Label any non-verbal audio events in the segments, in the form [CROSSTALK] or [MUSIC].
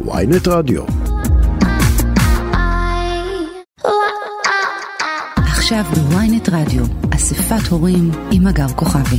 ויינט רדיו. עכשיו בוויינט רדיו, אספת הורים עם הגר כוכבי.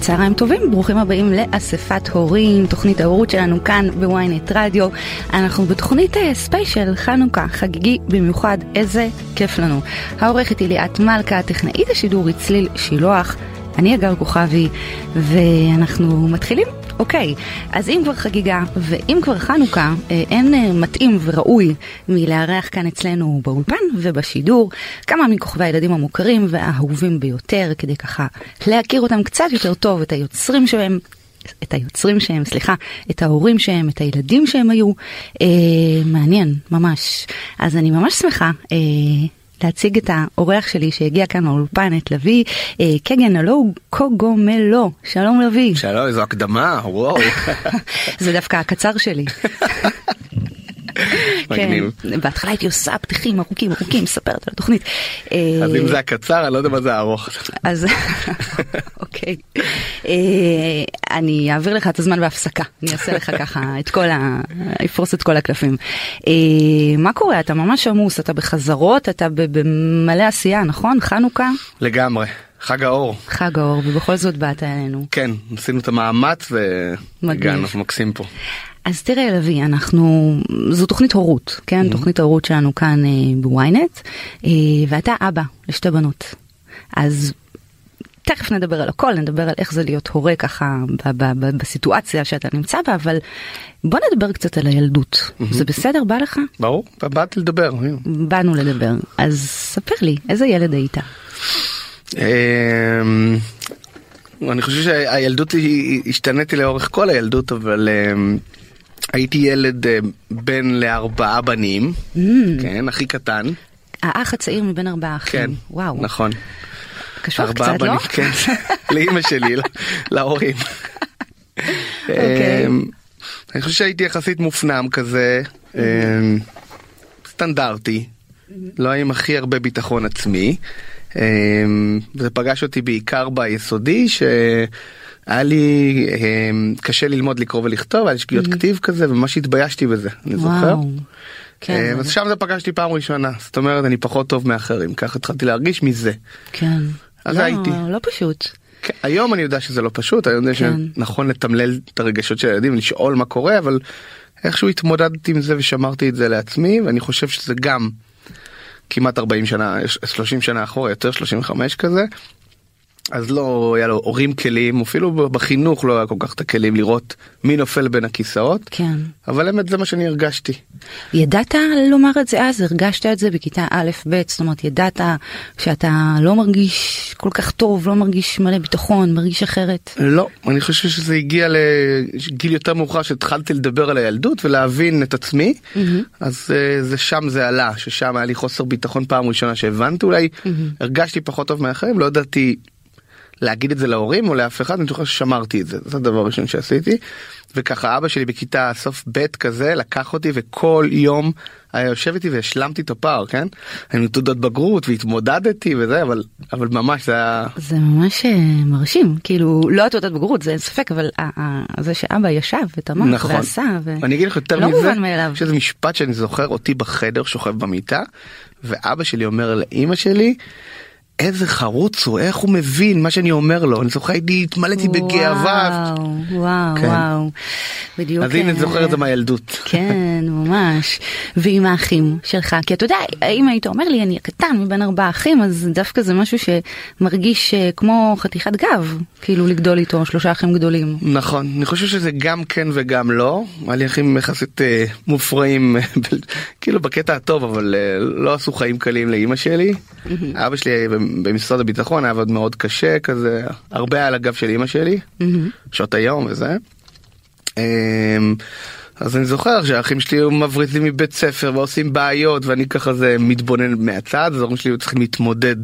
צהריים טובים, ברוכים הבאים לאספת הורים, תוכנית ההורות שלנו כאן בוויינט רדיו. אנחנו בתוכנית אה, ספיישל חנוכה, חגיגי במיוחד, איזה כיף לנו. העורכת היא ליאת מלכה, טכנאית השידור היא צליל שילוח, אני אגר כוכבי, ואנחנו מתחילים. אוקיי, אז אם כבר חגיגה ואם כבר חנוכה, אה, אין אה, מתאים וראוי מלארח כאן אצלנו באולפן ובשידור כמה מכוכבי הילדים המוכרים והאהובים ביותר, כדי ככה להכיר אותם קצת יותר טוב, את היוצרים שלהם. את היוצרים שהם, סליחה, את ההורים שהם, את הילדים שהם היו. אה, מעניין, ממש. אז אני ממש שמחה אה, להציג את האורח שלי שהגיע כאן לאולפן, את לביא אה, קגן הלו קוגומלו. שלום לביא. שלום, איזו הקדמה, וואו. [LAUGHS] זה דווקא הקצר שלי. [LAUGHS] כן, בהתחלה הייתי עושה פתיחים ארוכים ארוכים, מספרת על התוכנית. אז אה, אם זה הקצר, אני לא יודע מה זה הארוך. אז [LAUGHS] אוקיי, אה, אני אעביר לך את הזמן בהפסקה, אני אעשה לך ככה את כל ה... אפרוס את כל הקלפים. אה, מה קורה? אתה ממש עמוס, אתה בחזרות, אתה במלא עשייה, נכון? חנוכה, לגמרי. חג האור. חג האור, ובכל זאת באת אלינו. כן, עשינו את המאמץ והגענו. מקסים פה. אז תראה לוי, אנחנו, זו תוכנית הורות, כן? תוכנית ההורות שלנו כאן אה, בוויינט, אה, ואתה אבא לשתי בנות. אז תכף נדבר על הכל, נדבר על איך זה להיות הורה ככה ב- ב- ב- בסיטואציה שאתה נמצא בה, אבל בוא נדבר קצת על הילדות. זה בסדר? בא לך? ברור, באתי לדבר. באנו לדבר. אז ספר לי, איזה ילד היית? אמ, אני חושב שהילדות השתניתי לאורך כל הילדות, אבל אמ, הייתי ילד אה, בן לארבעה בנים, כן, הכי קטן. האח הצעיר מבין ארבעה כן, אחים. וואו, נכון. קשוח קצת, לא? בנים, כן, [LAUGHS] לאימא שלי, לא- להורים. אוקיי. אמ, אני חושב שהייתי יחסית מופנם כזה, אמ, סטנדרטי, לא עם הכי הרבה ביטחון עצמי. אמ, זה פגש אותי בעיקר ביסודי, שהיה לי אמ, קשה ללמוד לקרוא ולכתוב, היה לי שגיאות כתיב כזה, וממש התביישתי בזה, אני זוכר. כן, אמ, אז שם זה פגשתי פעם ראשונה, זאת אומרת אני פחות טוב מאחרים, ככה התחלתי להרגיש מזה. כן. אז לא, הייתי. לא פשוט. כן, היום אני יודע שזה לא פשוט, אני יודע כן. שנכון לתמלל את הרגשות של הילדים, לשאול מה קורה, אבל איכשהו התמודדתי עם זה ושמרתי את זה לעצמי, ואני חושב שזה גם כמעט 40 שנה, 30 שנה אחורה, יותר 35 כזה. אז לא היה לו הורים כלים, אפילו בחינוך לא היה כל כך את הכלים לראות מי נופל בין הכיסאות, כן. אבל באמת זה מה שאני הרגשתי. ידעת לומר את זה אז? הרגשת את זה בכיתה א' ב'? זאת אומרת, ידעת שאתה לא מרגיש כל כך טוב, לא מרגיש מלא ביטחון, מרגיש אחרת? לא, אני חושב שזה הגיע לגיל יותר מאוחר שהתחלתי לדבר על הילדות ולהבין את עצמי, אז אה, זה שם זה עלה, ששם היה לי חוסר ביטחון פעם ראשונה שהבנתי, אולי הרגשתי פחות טוב מאחרים, לא ידעתי להגיד את זה להורים או לאף אחד, אני זוכר ששמרתי את זה, זה הדבר הראשון שעשיתי, וככה אבא שלי בכיתה סוף ב' כזה לקח אותי וכל יום היה יושב איתי והשלמתי את הפער, כן? אני עם תעודות בגרות והתמודדתי וזה, אבל, אבל ממש זה היה... זה ממש אה, מרשים, כאילו, לא התעודת בגרות, זה אין ספק, אבל זה שאבא ישב ותמך נכון. ועשה, ו... אני אגיד לך יותר לא מזה. שזה משפט שאני זוכר אותי בחדר שוכב במיטה, ואבא שלי אומר לאימא שלי, איזה חרוץ הוא, איך הוא מבין מה שאני אומר לו, אני זוכר הייתי, התמלאתי בגאווה, וואו, וואו, כן. וואו. בדיוק. אז הנה אה, אני זוכר את זה מהילדות. כן, ממש. ועם האחים שלך, כי אתה יודע, אם היית אומר לי, אני הקטן מבין ארבעה אחים, אז דווקא זה משהו שמרגיש אה, כמו חתיכת גב, כאילו לגדול איתו, שלושה אחים גדולים. נכון, אני חושב שזה גם כן וגם לא, היה לי אחים יחסית אה, מופרעים, כאילו בקטע הטוב, אבל אה, לא עשו חיים קלים לאימא שלי. אבא שלי במשרד הביטחון היה עבוד מאוד קשה כזה, הרבה על הגב של אימא שלי, שעות היום וזה. אז אני זוכר שהאחים שלי היו מבריזים מבית ספר ועושים בעיות ואני ככה זה מתבונן מהצד אז ההורים שלי היו צריכים להתמודד.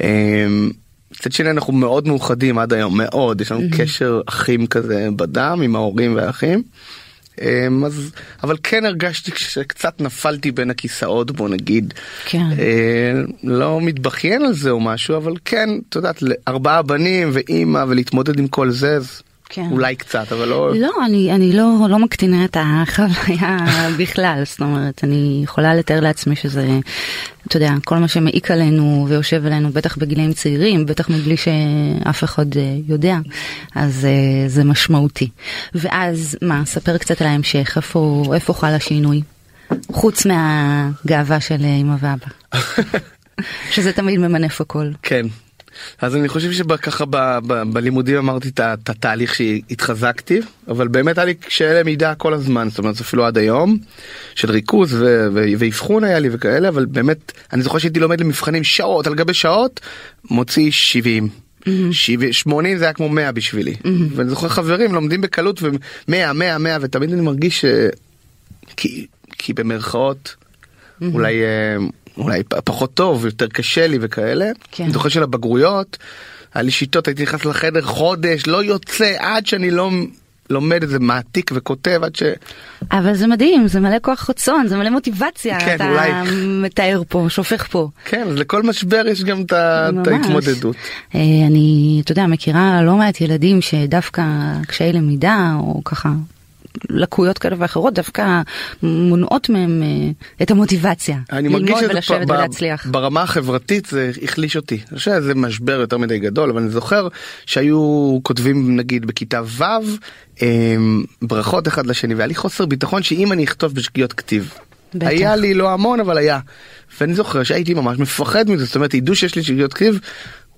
אמ, מצד שני אנחנו מאוד מאוחדים עד היום מאוד יש לנו קשר אחים כזה בדם עם ההורים והאחים. אמ, אז אבל כן הרגשתי שקצת נפלתי בין הכיסאות בוא נגיד כן. אה, לא מתבכיין על זה או משהו אבל כן את יודעת ארבעה בנים ואימא ולהתמודד עם כל זה אז כן. אולי קצת אבל לא לא, אני, אני לא, לא מקטינה את החוויה [LAUGHS] בכלל, זאת אומרת, אני יכולה לתאר לעצמי שזה, אתה יודע, כל מה שמעיק עלינו ויושב עלינו, בטח בגילאים צעירים, בטח מבלי שאף אחד אה, יודע, אז אה, זה משמעותי. ואז, מה, ספר קצת על ההמשך, איפה, איפה חל השינוי? חוץ מהגאווה של אה, אמא ואבא. [LAUGHS] שזה תמיד ממנף הכל. כן. אז אני חושב שככה בלימודים אמרתי את התהליך שהתחזקתי אבל באמת היה לי קשיי למידה כל הזמן זאת אומרת אפילו עד היום של ריכוז ואבחון היה לי וכאלה אבל באמת אני זוכר שהייתי לומד למבחנים שעות על גבי שעות מוציא 70. 70, 80 זה היה כמו 100 בשבילי. ואני זוכר חברים לומדים בקלות ו-100 100 100 ותמיד אני מרגיש ש... כי, כי במרכאות אולי אה, אולי פחות טוב יותר קשה לי וכאלה. כן. אני זוכר של הבגרויות היה לי שיטות הייתי נכנס לחדר חודש לא יוצא עד שאני לא לומד איזה מעתיק וכותב עד ש... אבל זה מדהים, זה מלא כוח רצון, זה מלא מוטיבציה, כן, אתה אולי. מתאר פה, שופך פה. כן אז לכל משבר יש גם את את. ההתמודדות. אה, אני, אתה יודע, מכירה לא מעט ילדים שדווקא קשיי למידה, או ככה, לקויות כאלה ואחרות, דווקא מונעות מהם אה, את המוטיבציה. ללמוד ולשבת ולהצליח. ברמה החברתית זה החליש אותי. אני חושב שזה משבר יותר מדי גדול אבל אני זוכר שהיו כותבים נגיד בכיתה ו' אמ, ברכות אחד לשני והיה לי חוסר ביטחון שאם אני אכתוב בשגיאות כתיב. בטח. היה לי לא המון אבל היה. ואני זוכר שהייתי ממש מפחד מזה זאת אומרת ידעו שיש לי שגיאות כתיב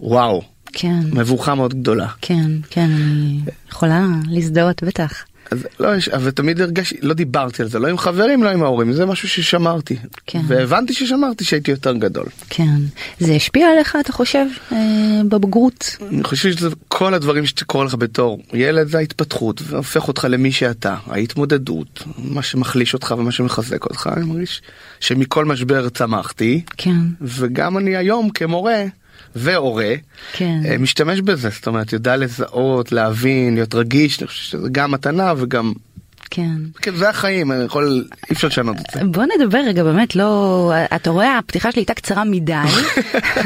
וואו כן, מבוכה מאוד גדולה. כן, כן, אני יכולה להזדהות בטח. אז לא יש אבל תמיד הרגשתי לא דיברתי על זה לא עם חברים לא עם ההורים זה משהו ששמרתי כן. והבנתי ששמרתי שהייתי יותר גדול. כן. זה השפיע עליך, אתה חושב, אה, בבגרות? אני חושב שזה כל הדברים שקורה לך בתור ילד זה ההתפתחות והופך אותך למי שאתה ההתמודדות מה שמחליש אותך ומה שמחזק אותך אני מרגיש שמכל משבר צמחתי כן, וגם אני היום כמורה והורה כן. אה, משתמש בזה זאת אומרת יודע לזהות להבין להיות רגיש אני חושב שזה גם מתנה וגם כן. כן, זה החיים אני יכול אי אפשר לשנות את זה. בוא נדבר רגע באמת לא אתה רואה הפתיחה שלי הייתה קצרה מדי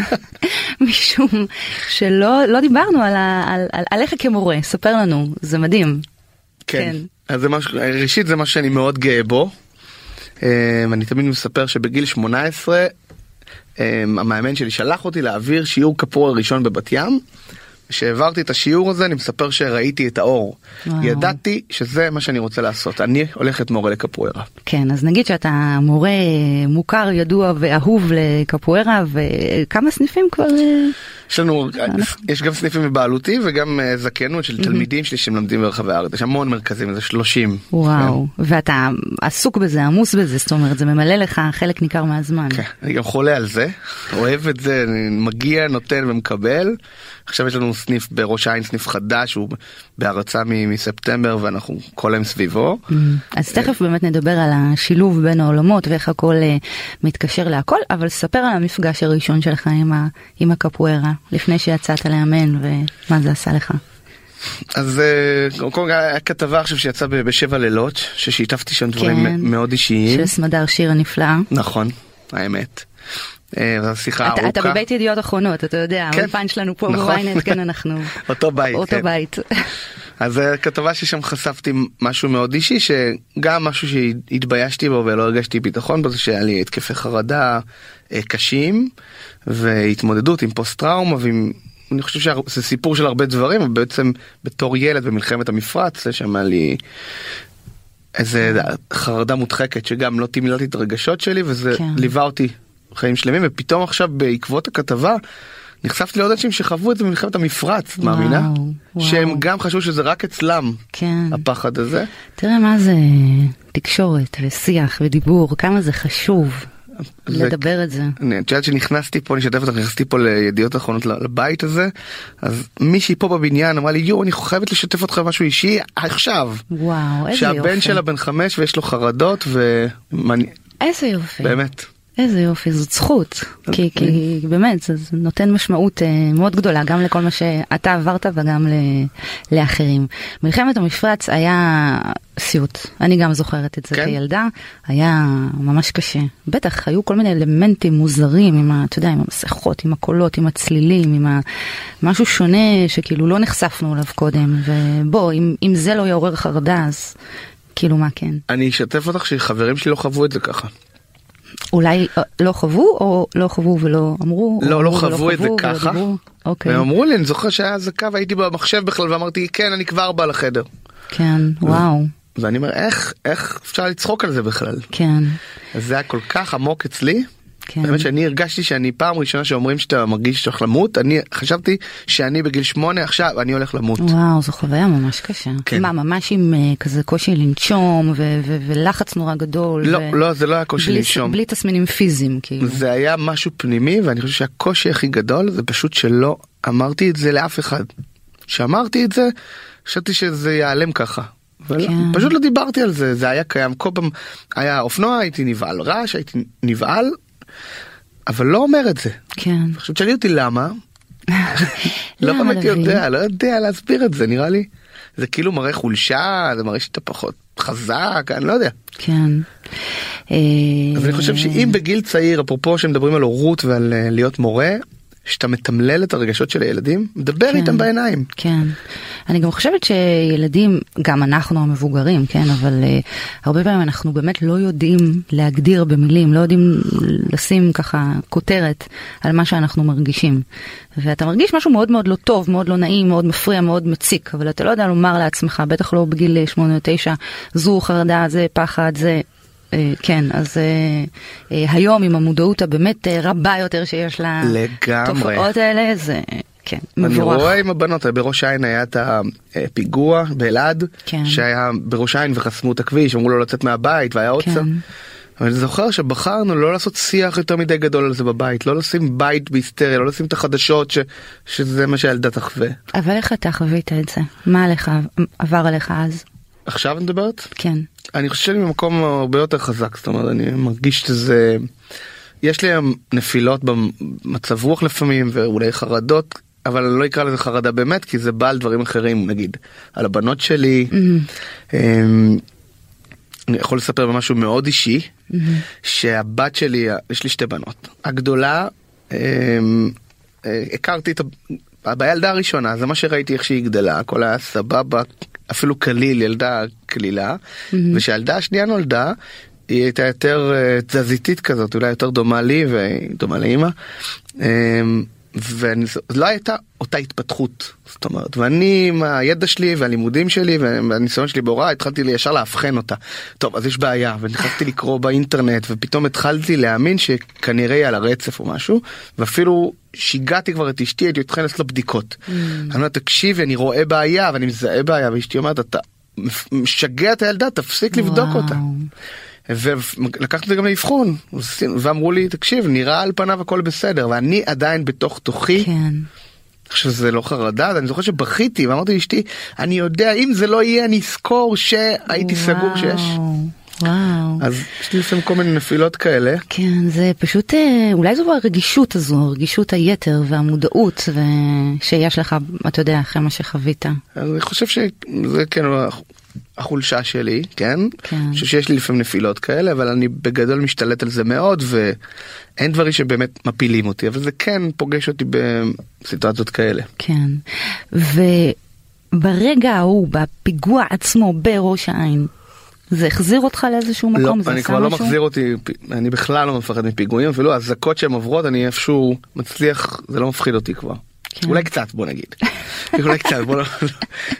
[LAUGHS] משום שלא לא דיברנו על, ה, על, על עליך כמורה ספר לנו זה מדהים. כן. כן. אז זה משהו, ראשית זה משהו שאני מאוד גאה בו. אה, אני תמיד מספר שבגיל 18 אה, המאמן שלי שלח אותי להעביר שיעור כפור הראשון בבת ים. כשהעברתי את השיעור הזה אני מספר שראיתי את האור. וואו. ידעתי שזה מה שאני רוצה לעשות. אני הולך להיות מורה לקפוארה. כן אז נגיד שאתה מורה מוכר ידוע ואהוב לקפוארה וכמה סניפים כבר אה, יש לנו, יש גם סניפים בבעלותי וגם אה, זכיינות של תלמידים שלי שמלמדים ברחבי הארץ. יש המון מרכזים, זה 30. וואו ואתה עסוק בזה עמוס בזה זאת אומרת זה ממלא לך חלק ניכר מהזמן. כן, אני גם חולה על זה, אוהב את זה, אני מגיע, נותן ומקבל. עכשיו יש לנו סניף בראש העין, סניף חדש, הוא בהרצה מספטמבר ואנחנו כל היום סביבו. אז תכף באמת נדבר על השילוב בין העולמות ואיך הכל אה, מתקשר להכל, אבל ספר על המפגש הראשון שלך עם, ה, עם הקפוארה, לפני שיצאת לאמן ומה זה עשה לך. אז אה, קודם כל היה כתבה עכשיו שיצאה בשבע לילות, ששיתפתי שם דברים כן. מאוד אישיים. של סמדר שיר הנפלאה. נכון, האמת. אה, שיחה אתה, אתה ארוכה. בבית ידיעות אחרונות, אתה יודע, כן. האולפן שלנו פה נכון. בוויינט, כן אנחנו, [LAUGHS] אותו בית. אותו כן. בית. [LAUGHS] אז אה, כתבה ששם חשפתי משהו מאוד אישי שגם משהו שהתביישתי בו ולא הרגשתי ביטחון בזה שהיה לי התקפי חרדה אה, קשים והתמודדות עם פוסט טראומה ועם אני חושב שזה סיפור של הרבה דברים אבל בעצם בתור ילד במלחמת המפרץ זה שם היה לי איזה חרדה מודחקת שגם לא תמללתי את הרגשות שלי וזה כן. ליווה אותי חיים שלמים ופתאום עכשיו בעקבות הכתבה. נחשפתי לעוד אנשים שחוו את זה במלחמת המפרץ, את מאמינה? וואו, וואו. שהם גם חשבו שזה רק אצלם, כן. הפחד הזה. תראה מה זה תקשורת ושיח ודיבור, כמה זה חשוב זה- לדבר את זה. אני- את יודעת שנכנסתי פה, אני אשתף אותך, נכנסתי פה לידיעות אחרונות לבית הזה, אז מישהי פה בבניין אמרה לי, יו, אני חייבת לשתף אותך במשהו אישי עכשיו. וואו, איזה שהבן יופי. שלה בן חמש ויש לו חרדות, ובאמת, איזה יופי. איזה יופי, זאת זכות, כי, אוקיי. כי באמת זה, נותן משמעות אה, מאוד גדולה גם לכל מה שאתה עברת וגם ל, לאחרים. מלחמת המפרץ היה סיוט, אני גם זוכרת את זה כן? כילדה, היה ממש קשה. בטח היו כל מיני אלמנטים מוזרים עם, ה, אתה יודע, עם המסכות, עם הקולות, עם הצלילים, עם ה, משהו שונה שכאילו לא נחשפנו אליו קודם, ובוא, אם, אם זה לא יעורר חרדה אז כאילו מה כן. אני אשתף אותך שחברים שלי לא חוו את זה ככה. אולי אה, לא חוו או לא חוו ולא אמרו? לא, לא אמרו ולא חוו את זה ככה. אוקיי, והם אמרו לי, אני זוכר שהיה אזעקה והייתי במחשב בכלל ואמרתי, כן, אני כבר בא לחדר. כן, וואו, ואני אומר, איך, איך אפשר לצחוק על זה בכלל? כן, אז זה היה כל כך עמוק אצלי. כן. באמת שאני הרגשתי שאני פעם ראשונה שאומרים שאתה מרגיש שאתה הולך למות, אני חשבתי שאני בגיל שמונה עכשיו אני הולך למות. וואו, זו חוויה ממש קשה. כן. מה, ממש עם אה, כזה קושי לנשום ו- ו- ולחץ נורא גדול? לא, ו- לא, זה לא היה קושי בלי- לנשום. בלי תסמינים פיזיים, כאילו. זה היה משהו פנימי ואני חושב שהקושי הכי גדול זה פשוט שלא אמרתי את זה לאף אחד. כשאמרתי את זה חשבתי שזה ייעלם ככה. ולא, כן. פשוט לא דיברתי על זה זה היה קיים כל פעם היה אופנוע הייתי נבהל רעש הייתי נבהל אבל לא אומר את זה. כן. עכשיו תשאלי אותי למה [LAUGHS] לא באמת? יודע לא יודע להסביר את זה נראה לי. זה כאילו מראה חולשה זה מראה שאתה פחות חזק אני לא יודע. כן. אה, אז אני חושב שאם בגיל צעיר אפרופו שמדברים על הורות ועל אה, להיות מורה שאתה מתמלל את הרגשות של הילדים מדבר כן. איתם בעיניים. כן. אני גם חושבת שילדים, גם אנחנו המבוגרים, כן, אבל uh, הרבה פעמים אנחנו באמת לא יודעים להגדיר במילים, לא יודעים לשים ככה כותרת על מה שאנחנו מרגישים. ואתה מרגיש משהו מאוד מאוד לא טוב, מאוד לא נעים, מאוד מפריע, מאוד מציק, אבל אתה לא יודע לומר לעצמך, בטח לא בגיל 8 או 9, זו חרדה, זה פחד, זה... אה, כן, אז אה, אה, היום עם המודעות הבאמת רבה יותר שיש. לתופעות האלה, זה כן, אני מבורך. רואה עם הבנות בראש העין היה את הפיגוע באלעד כן. שהיה בראש העין וחסמו את הכביש אמרו לו לצאת מהבית והיה עוצר. כן. אני זוכר שבחרנו לא לעשות שיח יותר מדי גדול על זה בבית לא לשים בית בהיסטריה לא לשים את החדשות ש, שזה מה שהילדה תחווה. אבל איך אתה חווית את זה? מה עליך, עבר עליך אז? עכשיו את מדברת? כן. אני חושב שאני במקום הרבה יותר חזק זאת אומרת אני מרגיש שזה יש לי נפילות במצב רוח לפעמים ואולי חרדות אבל אני לא אקרא לזה חרדה באמת כי זה בא על דברים אחרים נגיד על הבנות שלי. אמ, אני יכול לספר במשהו מאוד אישי שהבת שלי יש לי שתי בנות. הגדולה אמ, אה, הכרתי את בילדה הראשונה זה מה שראיתי איך שהיא גדלה הכל היה סבבה אפילו קליל ילדה קלילה ושהילדה השנייה נולדה היא הייתה יותר אה, תזזיתית כזאת אולי יותר דומה לי ודומה לאימא. ולא הייתה אותה התפתחות זאת אומרת ואני עם הידע שלי והלימודים שלי והניסיון שלי בהוראה התחלתי ישר לאבחן אותה. טוב אז יש בעיה ונכנסתי לקרוא באינטרנט ופתאום התחלתי להאמין שכנראה היא על הרצף או משהו ואפילו שיגעתי כבר את אשתי הייתי מתחיל לעשות לה בדיקות. אני אומר תקשיבי אני רואה בעיה ואני מזהה בעיה ואשתי אומרת אתה משגע את הילדה תפסיק לבדוק וואו. אותה. ולקחתי את זה גם לאבחון ואמרו לי תקשיב נראה על פניו הכל בסדר ואני עדיין בתוך תוכי כן. עכשיו זה לא חרדה אני זוכר שבכיתי ואמרתי לאשתי אני יודע אם זה לא יהיה אני אזכור שהייתי סגור שיש וואו, וואו. אז יש לי לפעמים כל מיני נפילות כאלה כן, זה פשוט, אה, אולי זו הרגישות הזו, הרגישות היתר והמודעות ו- שיש לך, אתה יודע, אחרי מה שחווית. אני חושב שזה כן החולשה שלי כן כן. אני חושב שיש לי לפעמים נפילות כאלה אבל אני בגדול משתלט על זה מאוד ואין דברים שבאמת מפילים אותי אבל זה כן פוגש אותי בסיטואציות כאלה. כן. וברגע ההוא, בפיגוע עצמו בראש העין, זה החזיר אותך לאיזשהו לא, מקום? זה אני כבר לא? מחזיר אותי, אני בכלל לא מפחד מפיגועים, אפילו האזעקות שהן עוברות אני איפשהו מצליח, זה לא מפחיד אותי כבר. כן. אולי קצת בוא נגיד. אולי קצת בוא לא-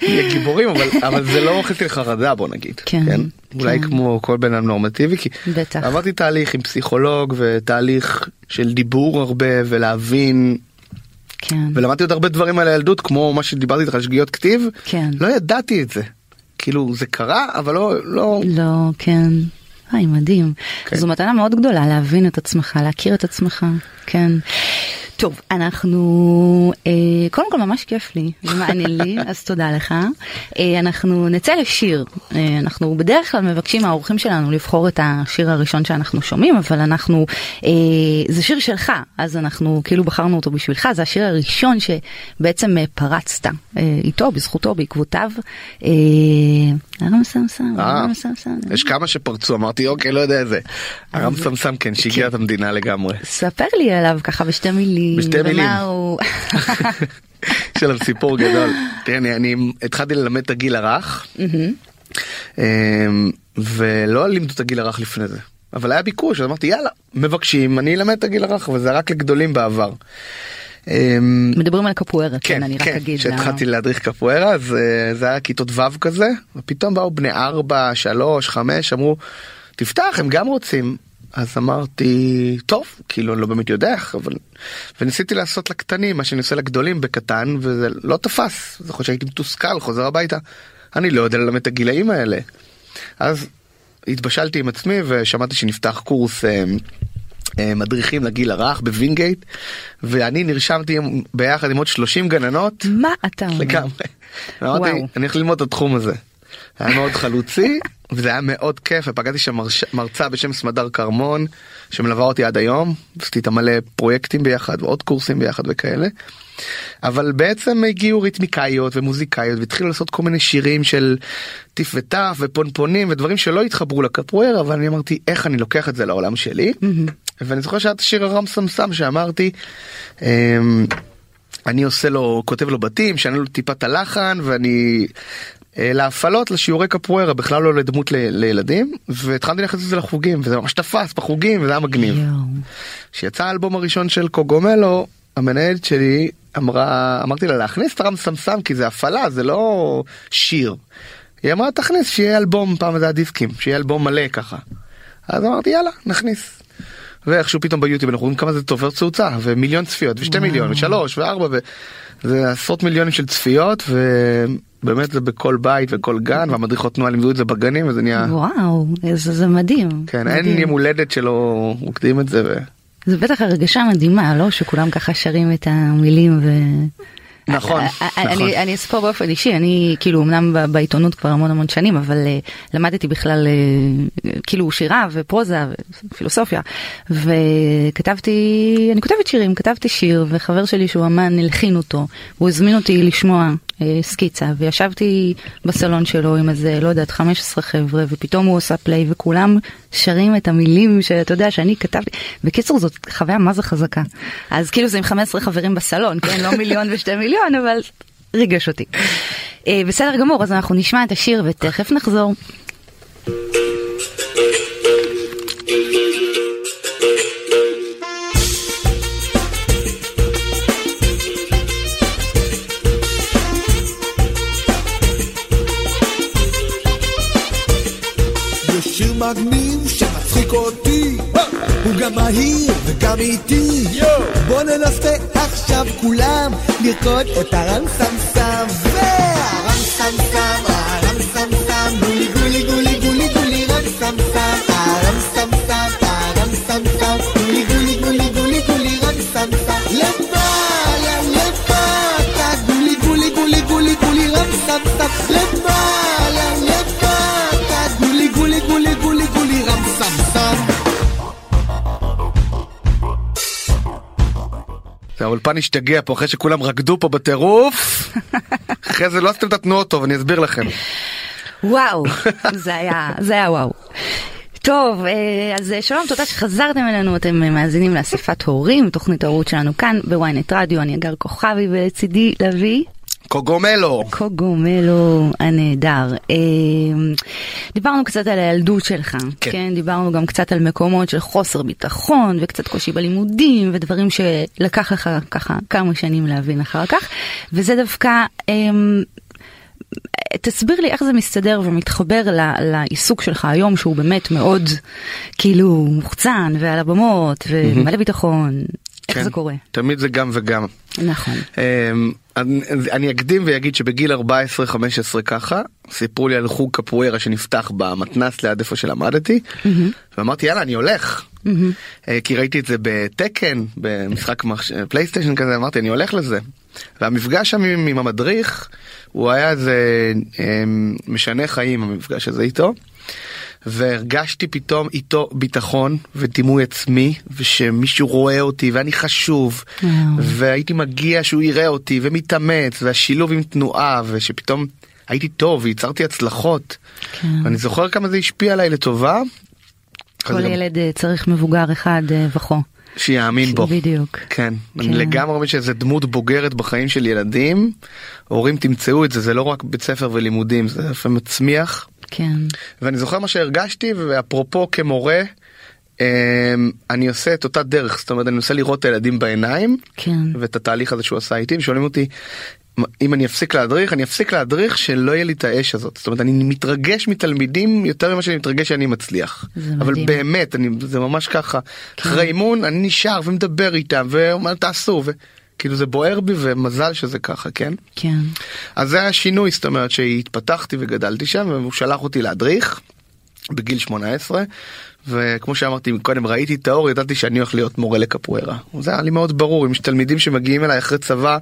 נהיה גיבורים אבל אבל זה לא מכניס לי לחרדה בוא נגיד. כן, אולי כן. כמו כל בן אדם נורמטיבי כי בטח. עברתי תהליך עם פסיכולוג ותהליך של דיבור הרבה ולהבין כן. ולמדתי עוד הרבה דברים על הילדות כמו מה שדיברתי איתך על שגיאות כתיב. כן. לא ידעתי את זה. כאילו זה קרה אבל לא לא לא, כן. היי, מדהים. כן. זו מתנה מאוד גדולה להבין את עצמך, להכיר את עצמך, כן. טוב, אנחנו, אה, קודם כל ממש כיף לי, זה מעניין לי, אז תודה לך. אה, אנחנו נצא לשיר, אה, אנחנו בדרך כלל מבקשים מהאורחים שלנו לבחור את השיר הראשון שאנחנו שומעים, אבל אנחנו, אה, זה שיר שלך, אז אנחנו כאילו בחרנו אותו בשבילך, זה השיר הראשון שבעצם אה, פרצת אה, איתו, בזכותו, בעקבותיו. אה, ארם סמסם, אה, ארם סמסם. יש כמה שפרצו, אמרתי אוקיי, לא יודע איזה. הרם סמסם כן, שהגיע את המדינה לגמרי. ספר לי עליו ככה בשתי מילים. בשתי מילים. יש עליו סיפור גדול. תראה, אני, התחלתי ללמד את הגיל הרך, אמ, ולא לימדו את הגיל הרך לפני זה. אבל היה ביקוש, אז אמרתי יאללה, מבקשים, אני אלמד את הגיל הרך, אבל זה היה רק לגדולים בעבר. אמ, מדברים על קפוארה, כן, כן, אני רק כן, אגיד. כשהתחלתי להדריך קפוארה, אז אה, זה היה כיתות ו' כזה, ופתאום באו בני 4, 3, 5, אמרו, תפתח, הם גם רוצים. אז אמרתי, טוב, כאילו אני לא באמת יודע איך, אבל... וניסיתי לעשות לקטנים, מה שאני עושה לגדולים בקטן, וזה לא תפס. אז יכול שהייתי מתוסכל, חוזר הביתה. אני לא יודע ללמד את הגילאים האלה. אז התבשלתי עם עצמי ושמעתי שנפתח קורס אה, מדריכים לגיל הרך בווינגייט, ואני נרשמתי ביחד עם עוד 30 גננות. מה אתה אומר? לגמרי. אמרתי. אני הולך ללמוד את התחום הזה. היה מאוד חלוצי, [LAUGHS] וזה היה מאוד כיף, ופגשתי שם מרש- מרצה בשם סמדר כרמון, שמלווה אותי עד היום, עשיתי איתה מלא פרויקטים ביחד, ועוד קורסים ביחד וכאלה. אבל בעצם הגיעו ריתמיקאיות ומוזיקאיות, והתחילו לעשות כל מיני שירים של טיף וטף ופונפונים ודברים שלא התחברו לקפואר, אבל אני אמרתי, איך אני לוקח את זה לעולם שלי? ואני זוכר שהיה את השיר הרם סמסם שאמרתי, אמ, אני עושה לו, כותב לו בתים, שאני לו טיפה את הלחן, ואני... אה, להפעלות לשיעורי קפוארה בכלל לא לדמות ל- לילדים והתחלתי את זה לחוגים וזה ממש תפס בחוגים וזה היה מגניב. כשיצא האלבום הראשון של קוגומלו המנהלת שלי אמרה אמרתי לה להכניס את הרם סמסם כי זה הפעלה זה לא שיר. היא אמרה תכניס שיהיה אלבום פעם זה היה דיסקים שיהיה אלבום מלא ככה. אז אמרתי יאללה נכניס. ואיכשהו פתאום ביוטיוב אנחנו רואים כמה זה צובר צאוצה ומיליון צפיות ושתי וואו. מיליון ושלוש וארבע וזה עשרות מיליונים של צפיות ובאמת זה בכל בית וכל גן והמדריכות תנועה לימדו את זה בגנים וזה נהיה וואו, זה, זה מדהים. כן אין מדהים. יום הולדת שלא מוקדים את זה. ו... זה בטח הרגשה מדהימה, לא? שכולם ככה שרים את המילים ו... נכון, אה, אה, נכון. אני, אני אספור באופן אישי, אני כאילו אמנם בעיתונות כבר המון המון שנים, אבל אה, למדתי בכלל אה, כאילו שירה ופרוזה ופילוסופיה, וכתבתי, אני כותבת שירים, כתבתי שיר, וחבר שלי שהוא אמן הלחין אותו, הוא הזמין אותי לשמוע אה, סקיצה, וישבתי בסלון שלו עם איזה, לא יודעת, 15 חבר'ה, ופתאום הוא עושה פליי, וכולם שרים את המילים שאתה יודע שאני כתבתי. בקיצור, זאת חוויה מה זה חזקה. אז כאילו זה עם 15 חברים בסלון, כן? לא מיליון ושתי מיליון, אבל ריגש אותי. אה, בסדר גמור, אז אנחנו נשמע את השיר ותכף נחזור. אותי, הוא גם מהיר וגם איטי. בוא ננסה עכשיו כולם לרקוד את הרם סמסם. והרם סמסם, הרם סמסם, גולי גולי גולי גולי גולי רם סמסם, הרם סמסם, הרם סמסם, גולי גולי גולי גולי גולי רם סמסם. למעלה זה האולפן השתגע פה אחרי שכולם רקדו פה בטירוף. [LAUGHS] אחרי זה לא עשיתם את התנועות טוב אני אסביר לכם. וואו, [LAUGHS] זה היה, זה היה וואו. טוב, אה, אז אה, שלום, תודה שחזרתם אלינו, אתם אה, מאזינים לאספת הורים, תוכנית ההורות שלנו כאן בוויינט רדיו, אני אגר כוכבי ולצידי לביא. קוגומלו. קוגומלו הנהדר. אה, דיברנו קצת על הילדות שלך, כן. כן. דיברנו גם קצת על מקומות של חוסר ביטחון וקצת קושי בלימודים ודברים שלקח לך ככה כמה שנים להבין אחר כך, וזה דווקא... אה, תסביר לי איך זה מסתדר ומתחבר ל- לעיסוק שלך היום שהוא באמת מאוד כאילו מוחצן ועל הבמות ומלא ביטחון. איך כן. זה קורה? תמיד זה גם וגם. נכון. אמ, אני, אני אקדים ואגיד שבגיל 14-15 ככה סיפרו לי על חוג קפוארה שנפתח במתנס ליד איפה שלמדתי ואמרתי יאללה אני הולך אה, כי ראיתי את זה בתקן במשחק מחש... פלייסטיישן כזה אמרתי אני הולך לזה. והמפגש שם עם, עם המדריך הוא היה איזה אמ, משנה חיים המפגש הזה איתו. והרגשתי פתאום איתו ביטחון ודימוי עצמי ושמישהו רואה אותי ואני חשוב וואו. והייתי מגיע שהוא יראה אותי ומתאמץ והשילוב עם תנועה ושפתאום הייתי טוב וייצרתי הצלחות. כן. ואני זוכר כמה זה השפיע עליי לטובה. כל גם ילד אה, צריך מבוגר אחד אה, וכו. שיאמין בו. בדיוק. כן, אני כן. לגמרי מבין שזה דמות בוגרת בחיים של ילדים. הורים תמצאו את זה, זה לא רק בית ספר ולימודים, זה לפעמים מצמיח. כן. ואני זוכר מה שהרגשתי ואפרופו כמורה אמ, אני עושה את אותה דרך זאת אומרת אני מנסה לראות את הילדים בעיניים כן. ואת התהליך הזה שהוא עשה איתי ושואלים אותי אם אני אפסיק להדריך אני אפסיק להדריך שלא יהיה לי את האש הזאת זאת אומרת אני מתרגש מתלמידים יותר ממה שאני מתרגש שאני מצליח אבל מדהים. באמת אני זה ממש ככה כן. אחרי אימון אני נשאר ומדבר איתם ואומר תעשו וכאילו זה בוער בי ומזל שזה ככה כן. כן. אז זה היה שינוי, זאת אומרת שהתפתחתי וגדלתי שם והוא שלח אותי להדריך בגיל 18 וכמו שאמרתי קודם ראיתי את האור ידעתי שאני הולך להיות מורה לקפוארה. זה היה לי מאוד ברור אם יש תלמידים שמגיעים אליי אחרי צבא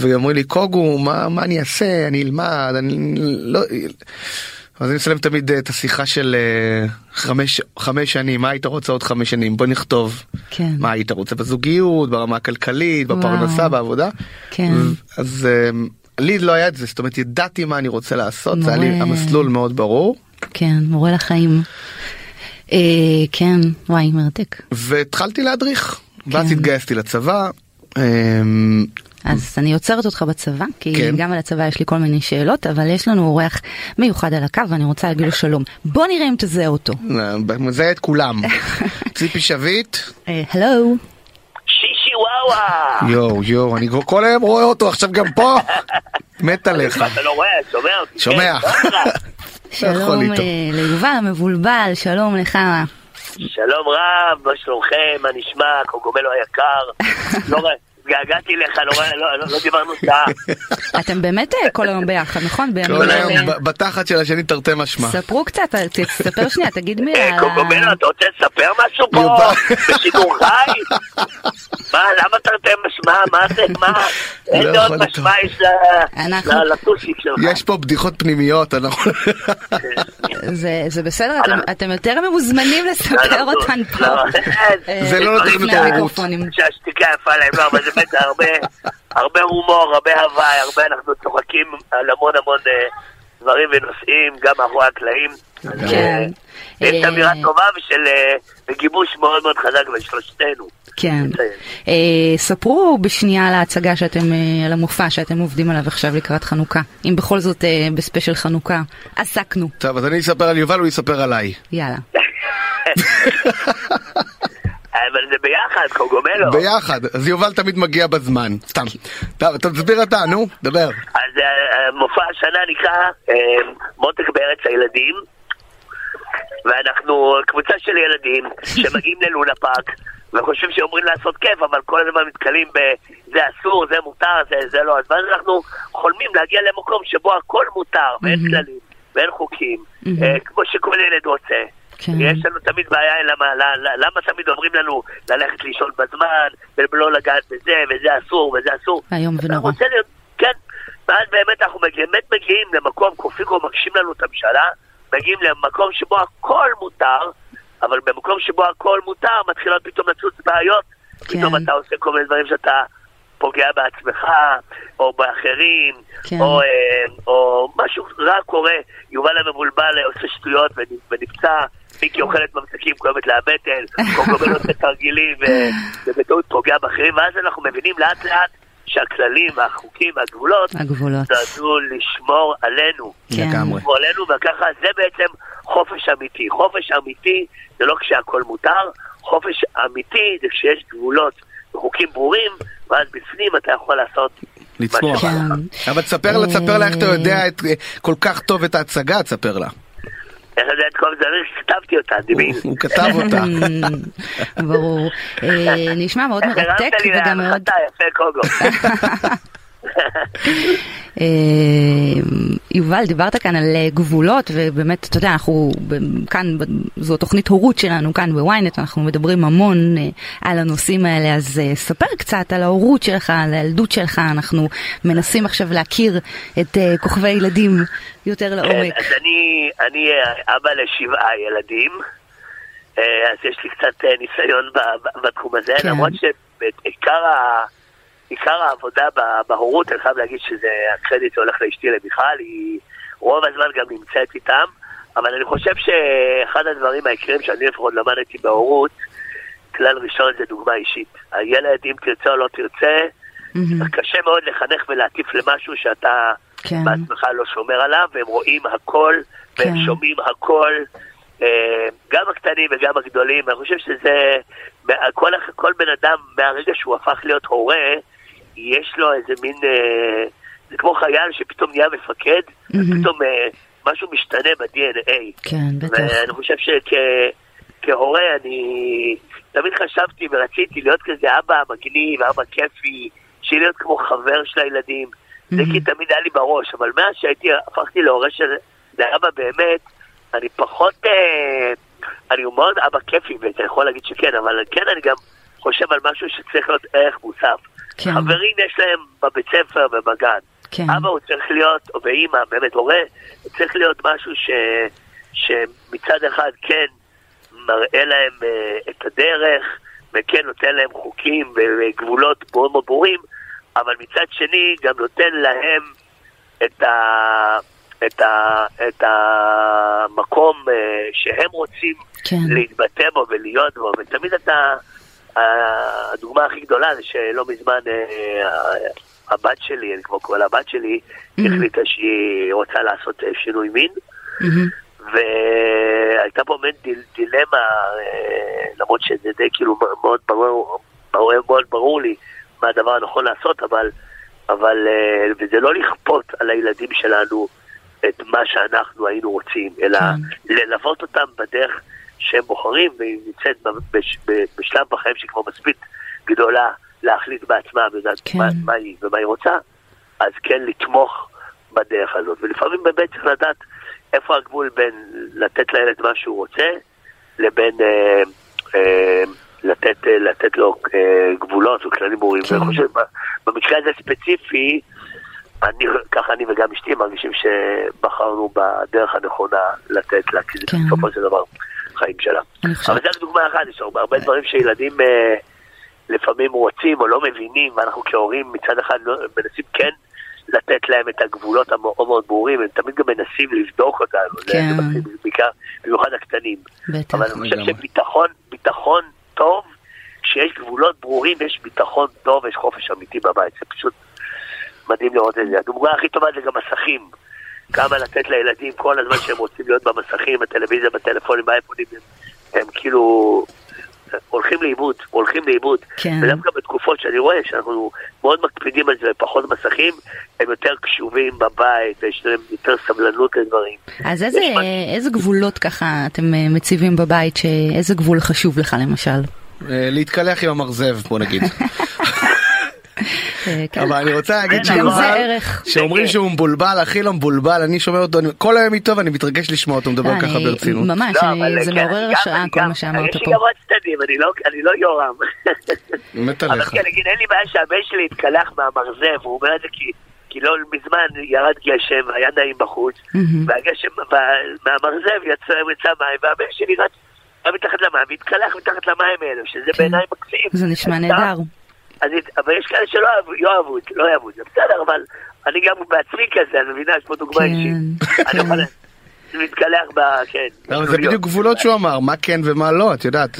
ואומרים לי קוגו מה, מה אני אעשה אני אלמד אני לא. אז אני מסיים תמיד אה, את השיחה של אה, חמש, חמש שנים מה היית רוצה עוד חמש שנים בוא נכתוב כן. מה היית רוצה בזוגיות ברמה הכלכלית וואו. בפרנסה בעבודה. כן. אז אמ, לי לא היה את זה זאת אומרת ידעתי מה אני רוצה לעשות זה היה לי מורה. המסלול מאוד ברור כן. מורה לחיים. אה, כן. וואי מרתק. והתחלתי להדריך ואז כן. התגייסתי לצבא. אז אני עוצרת אותך בצבא, כי כן. גם על הצבא יש לי כל מיני שאלות, אבל יש לנו אורח מיוחד על הקו ואני רוצה להגיד לו שלום. בוא נראה אם תזהה אותו. מזהה את כולם [LAUGHS] ציפי שביט אה, הלו. שישי וואווה! יואו יואו אני כל היום רואה אותו עכשיו גם פה מת עליך אתה לא רואה, שומע אותי? שומע. כן, מה קרה? יכול שלום. אה, ליובל המבולבל, שלום לך. שלום רב, מה שלומכם? מה נשמע? קוגומלו היקר. לא רואה, התגעגעתי לך, לא לא- לא- לא דיברנו שעה. [LAUGHS] אתם באמת אה, כל היום ביחד, נכון? כל. היום בתחת של השני תרתי משמע. ספרו קצת, אה, תספר שנייה, תגיד מילה אה, על ה... קוגומלו, אתה רוצה לספר משהו פה? בשידור חי? מה, למה תרתי משמע? מה זה, מה? איזה לא עוד יכול משמע. יש לטוסיק שלך? יש פה בדיחות פנימיות אנחנו זה- זה בסדר, אתם- יותר ממוזמנים לספר אותן פה. זה לא נותן תרבות. המיקרופונים. שהשתיקה יפה להם, לא, אבל זה באמת הרבה, הרבה הומור, הרבה הוואי, הרבה אנחנו צוחקים על המון המון אה, דברים ונושאים, גם מאחורי הקלעים. כן. אה, יש אה, אמירה טובה ושל וגיבוש מאוד מאוד חזק בין שלושתנו. כן. אה, ספרו בשנייה על ההצגה שאתם, על המופע שאתם עובדים עליו עכשיו לקראת חנוכה. אם בכל זאת בספיישל חנוכה עסקנו. טוב אז אני אספר על יובל הוא יספר עליי. יאללה. [LAUGHS] זה ביחד, קוגומלו. ביחד אז יובל תמיד מגיע בזמן סתם. טוב, תסביר אתה נו דבר. אז אה, מופע השנה נקרא אה, מותק בארץ הילדים ואנחנו קבוצה של ילדים [LAUGHS] שמגיעים ללונה פארק וחושבים שאומרים לעשות כיף אבל כל הזמן נתקלים בזה אסור, זה מותר, זה, זה לא אז ואז אנחנו חולמים להגיע למקום שבו הכל מותר ואין. כללים ואין חוקים. אה, כמו שכל ילד רוצה כן. יש לנו תמיד בעיה למה, למה, למה תמיד אומרים לנו ללכת לישון בזמן ולא לגעת בזה וזה אסור וזה אסור איום ונורא. להיות, כן. ואז באמת אנחנו מגיעים, באמת מגיעים למקום, קופיקו מגשים לנו את הממשלה, מגיעים למקום שבו הכל מותר, אבל במקום שבו הכל מותר מתחילות פתאום לצוץ בעיות, כן. פתאום אתה עושה כל מיני דברים שאתה פוגע בעצמך, או באחרים, כן. או, אה, או משהו רע קורה, יובל המבולבל אה, עושה שטויות ונ- ונפצע. מיקי אוכלת ממתקים, כואבת לה הבטן, קוקובל עושה תרגילים ובטעות פוגע באחרים, ואז אנחנו מבינים לאט לאט שהכללים והחוקים והגבולות הגבולות. נועדו לשמור עלינו. כן. לגמרי. עלינו, וככה זה בעצם חופש אמיתי. חופש אמיתי זה לא כשהכול מותר, חופש אמיתי זה כשיש גבולות וחוקים ברורים, ואז בפנים אתה יכול לעשות לצמוח. כן. אבל תספר לה, תספר לה איך אתה יודע את, כל כך טוב את ההצגה, תספר לה. איך יודע את כל זה? אני כתבתי אותה, דימין. הוא כתב אותה. [LAUGHS] ברור. אה, נשמע מאוד מרתק וגם מאוד... הרמת לי יפה קוגו. [LAUGHS] אה, יובל, דיברת כאן על אה, גבולות, ובאמת, אתה יודע, אנחנו כאן, זו תוכנית הורות שלנו כאן בוויינט, אנחנו מדברים המון אה, על הנושאים האלה, אז ספר קצת על ההורות שלך, על הילדות שלך, אנחנו מנסים עכשיו להכיר את כוכבי ילדים יותר לעומק. אז אני, אני אבא לשבעה ילדים, אז יש לי קצת ניסיון בתחום הזה, כן. למרות שעיקר ה... עיקר העבודה בהורות, אני חייב להגיד שזה, הקרדיט הולך לאשתי למיכל, היא רוב הזמן גם נמצאת איתם, אבל אני חושב שאחד הדברים העיקריים שאני לפחות למדתי בהורות, כלל ראשון זה דוגמה אישית. הילד, אם תרצה או לא תרצה, mm-hmm. קשה מאוד לחנך ולהטיף למשהו שאתה כן. בעצמך לא שומר עליו, והם רואים הכל, כן. והם שומעים הכל, אה, גם הקטנים וגם הגדולים. אני חושב שזה, כל, כל בן אדם, מהרגע שהוא הפך להיות הורה, יש לו איזה מין, אה, זה כמו חייל שפתאום נהיה מפקד, mm-hmm. פתאום אה, משהו משתנה ב-DNA. כן, בטח. ואני חושב שכהורה אני תמיד חשבתי ורציתי להיות כזה אבא מגניב, אבא כיפי, שיהיה להיות כמו חבר של הילדים. Mm-hmm. זה כי תמיד היה לי בראש, אבל מאז שהייתי, הפכתי להורה של, לאבא באמת, אני פחות, אה, אני מאוד אבא כיפי, ואתה יכול להגיד שכן, אבל כן אני גם חושב על משהו שצריך להיות ערך מוסף. כן. חברים יש להם בבית ספר ובגן. כן. אבא הוא צריך להיות, או באימא, באמת הורה, צריך להיות משהו ש, שמצד אחד כן מראה להם uh, את הדרך, וכן נותן להם חוקים וגבולות מאוד מאוד ברורים, אבל מצד שני גם נותן להם את, ה, את, ה, את המקום uh, שהם רוצים כן. להתבטא בו ולהיות בו, ותמיד אתה... הדוגמה הכי גדולה זה שלא מזמן אה, הבת שלי, אני כבר קורא לבת שלי, החליטה שהיא רוצה לעשות אה, שינוי מין. והייתה פה באמת דילמה, אה, למרות שזה די כאילו מאוד ברור, מאוד ברור לי מה הדבר הנכון לעשות, אבל, אבל וזה לא לכפות על הילדים שלנו את מה שאנחנו היינו רוצים, אלא כן. ללוות אותם בדרך שהם בוחרים, והיא נמצאת בשלב בחיים שהיא כבר מספיק גדולה להחליט בעצמה כן. מה, מה היא ומה היא רוצה, אז כן לתמוך בדרך הזאת. ולפעמים באמת צריך לדעת איפה הגבול בין לתת לילד מה שהוא רוצה, לבין אה, אה, לתת, אה, לתת לו אה, גבולות וכללים ברורים. כן. ואני חושב, במקרה הזה ספציפי, אני, ככה אני וגם אשתי מרגישים שבחרנו בדרך הנכונה לתת לה, כי זה כן. בסופו של דבר החיים שלה. אבל זו דוגמה אחת, יש הרבה דברים שילדים אה, לפעמים רוצים או לא מבינים, ואנחנו כהורים מצד אחד לא, מנסים כן לתת להם את הגבולות המאוד מאוד ברורים, הם תמיד גם מנסים לבדוק אותנו, כן. זה בעיקר, במיוחד הקטנים. בטח. אבל אני חושב שביטחון, ביטחון טוב, כשיש גבולות ברורים, יש ביטחון טוב, יש חופש אמיתי בבית, זה פשוט מדהים לראות את זה. הדוגמה הכי טובה זה גם מסכים. כמה לתת לילדים כל הזמן שהם רוצים להיות במסכים, בטלוויזיה, בטלפונים, באייפונים, הם, הם כאילו הולכים לאיבוד, הולכים לאיבוד. כן. ודווקא בתקופות שאני רואה שאנחנו מאוד מקפידים על זה, פחות מסכים, הם יותר קשובים בבית, יש להם יותר סבלנות לדברים. אז איזה, איזה גבולות ככה אתם אה, מציבים בבית, איזה גבול חשוב לך למשל? אה, להתקלח עם המרזב, בוא נגיד. [LAUGHS] כן. אבל אני רוצה להגיד שאומרים שהוא מבולבל, הכי לא מבולבל, אני שומע אותו כל היום איתו ואני מתרגש לשמוע אותו מדבר ככה ברצינות. ממש, לא, זה כן, מעורר השראה כל מה שאמרת פה. יש לי גם עוד צדדים, אני לא יורם. [LAUGHS] מת עליך. אבל כן, אין לי בעיה שהבן שלי יתקלח מהמרזב, הוא אומר את זה כי... לא מזמן ירד גשם, היה נעים בחוץ, והגשם מהמרזב יצא, יצא מים, והבן שלי רץ מתחת למים, והתקלח מתחת למים האלו, שזה. בעיניי מקסים. זה נשמע נהדר. אז, אבל יש כאלה שלא יאהבו את זה, לא יאהבו את זה, בסדר, אבל אני גם בעצמי כזה, אני מבינה, יש פה דוגמה כן, אישית. אני יכול להתקלח ב... כן. אבל זה בדיוק גבולות שהוא אמר, מה כן ומה לא, את יודעת,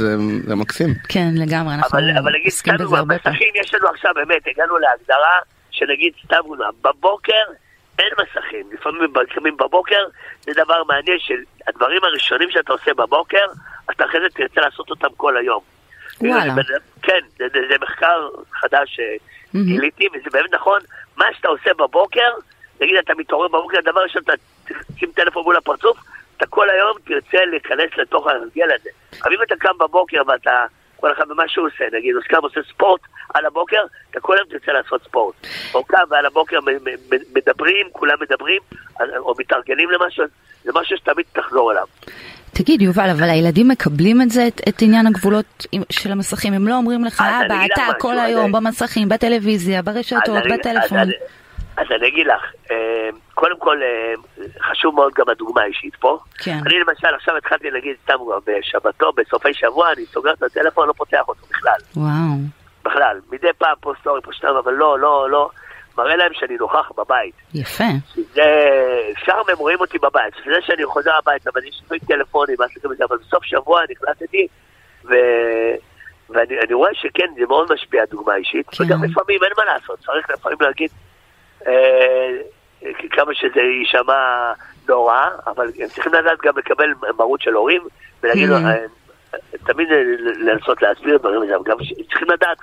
זה מקסים. כן, לגמרי, אנחנו עוסקים בזה הרבה פעמים. יש לנו עכשיו, באמת, הגענו להגדרה שנגיד, סתם בבוקר אין מסכים. לפעמים קמים בבוקר, זה דבר מעניין שהדברים הראשונים שאתה עושה בבוקר, אתה אחרי זה תרצה לעשות אותם כל היום. וואלה. כן, זה, זה, זה מחקר חדש שגיליתי, mm-hmm. וזה באמת נכון, מה שאתה עושה בבוקר, נגיד אתה מתעורר בבוקר, הדבר ראשון, אתה תשים טלפון מול הפרצוף, אתה כל היום תרצה להיכנס לתוך ההרגל הזה. אבל אם אתה קם בבוקר ואתה, כל אחד במה שהוא עושה, נגיד, הוא קם עושה ספורט על הבוקר, אתה כל היום תרצה לעשות ספורט. או קם ועל הבוקר מדברים, כולם מדברים, או מתארגנים למשהו, זה משהו שתמיד תחזור אליו. תגיד יובל, אבל הילדים מקבלים את זה, את, את עניין הגבולות של המסכים, הם לא אומרים לך, אבא, אתה כל היום במסכים, בטלוויזיה, ברשתות, בטלפון. אז, אז אני אגיד לך, אה, קודם כל אה, חשוב מאוד גם הדוגמה האישית פה. כן. אני למשל עכשיו התחלתי להגיד סתם כבר בשבתו, בסופי שבוע, אני סוגר את הטלפון, לא פותח אותו בכלל. וואו. בכלל. מדי פעם פה סטורי, שתיים, אבל לא, לא, לא. מראה להם שאני נוכח בבית. יפה. שזה, שם הם רואים אותי בבית. זה שאני חוזר הביתה ואני שומע טלפונים, אבל בסוף שבוע נכנסתי, ו... ואני אני רואה שכן, זה מאוד משפיע הדוגמה האישית, כן. וגם לפעמים אין מה לעשות, צריך לפעמים להגיד אה, כמה שזה יישמע נורא, אבל הם צריכים לדעת גם לקבל מרות של הורים, ולהגיד. אה, תמיד לנסות להסביר דברים גם צריכים לדעת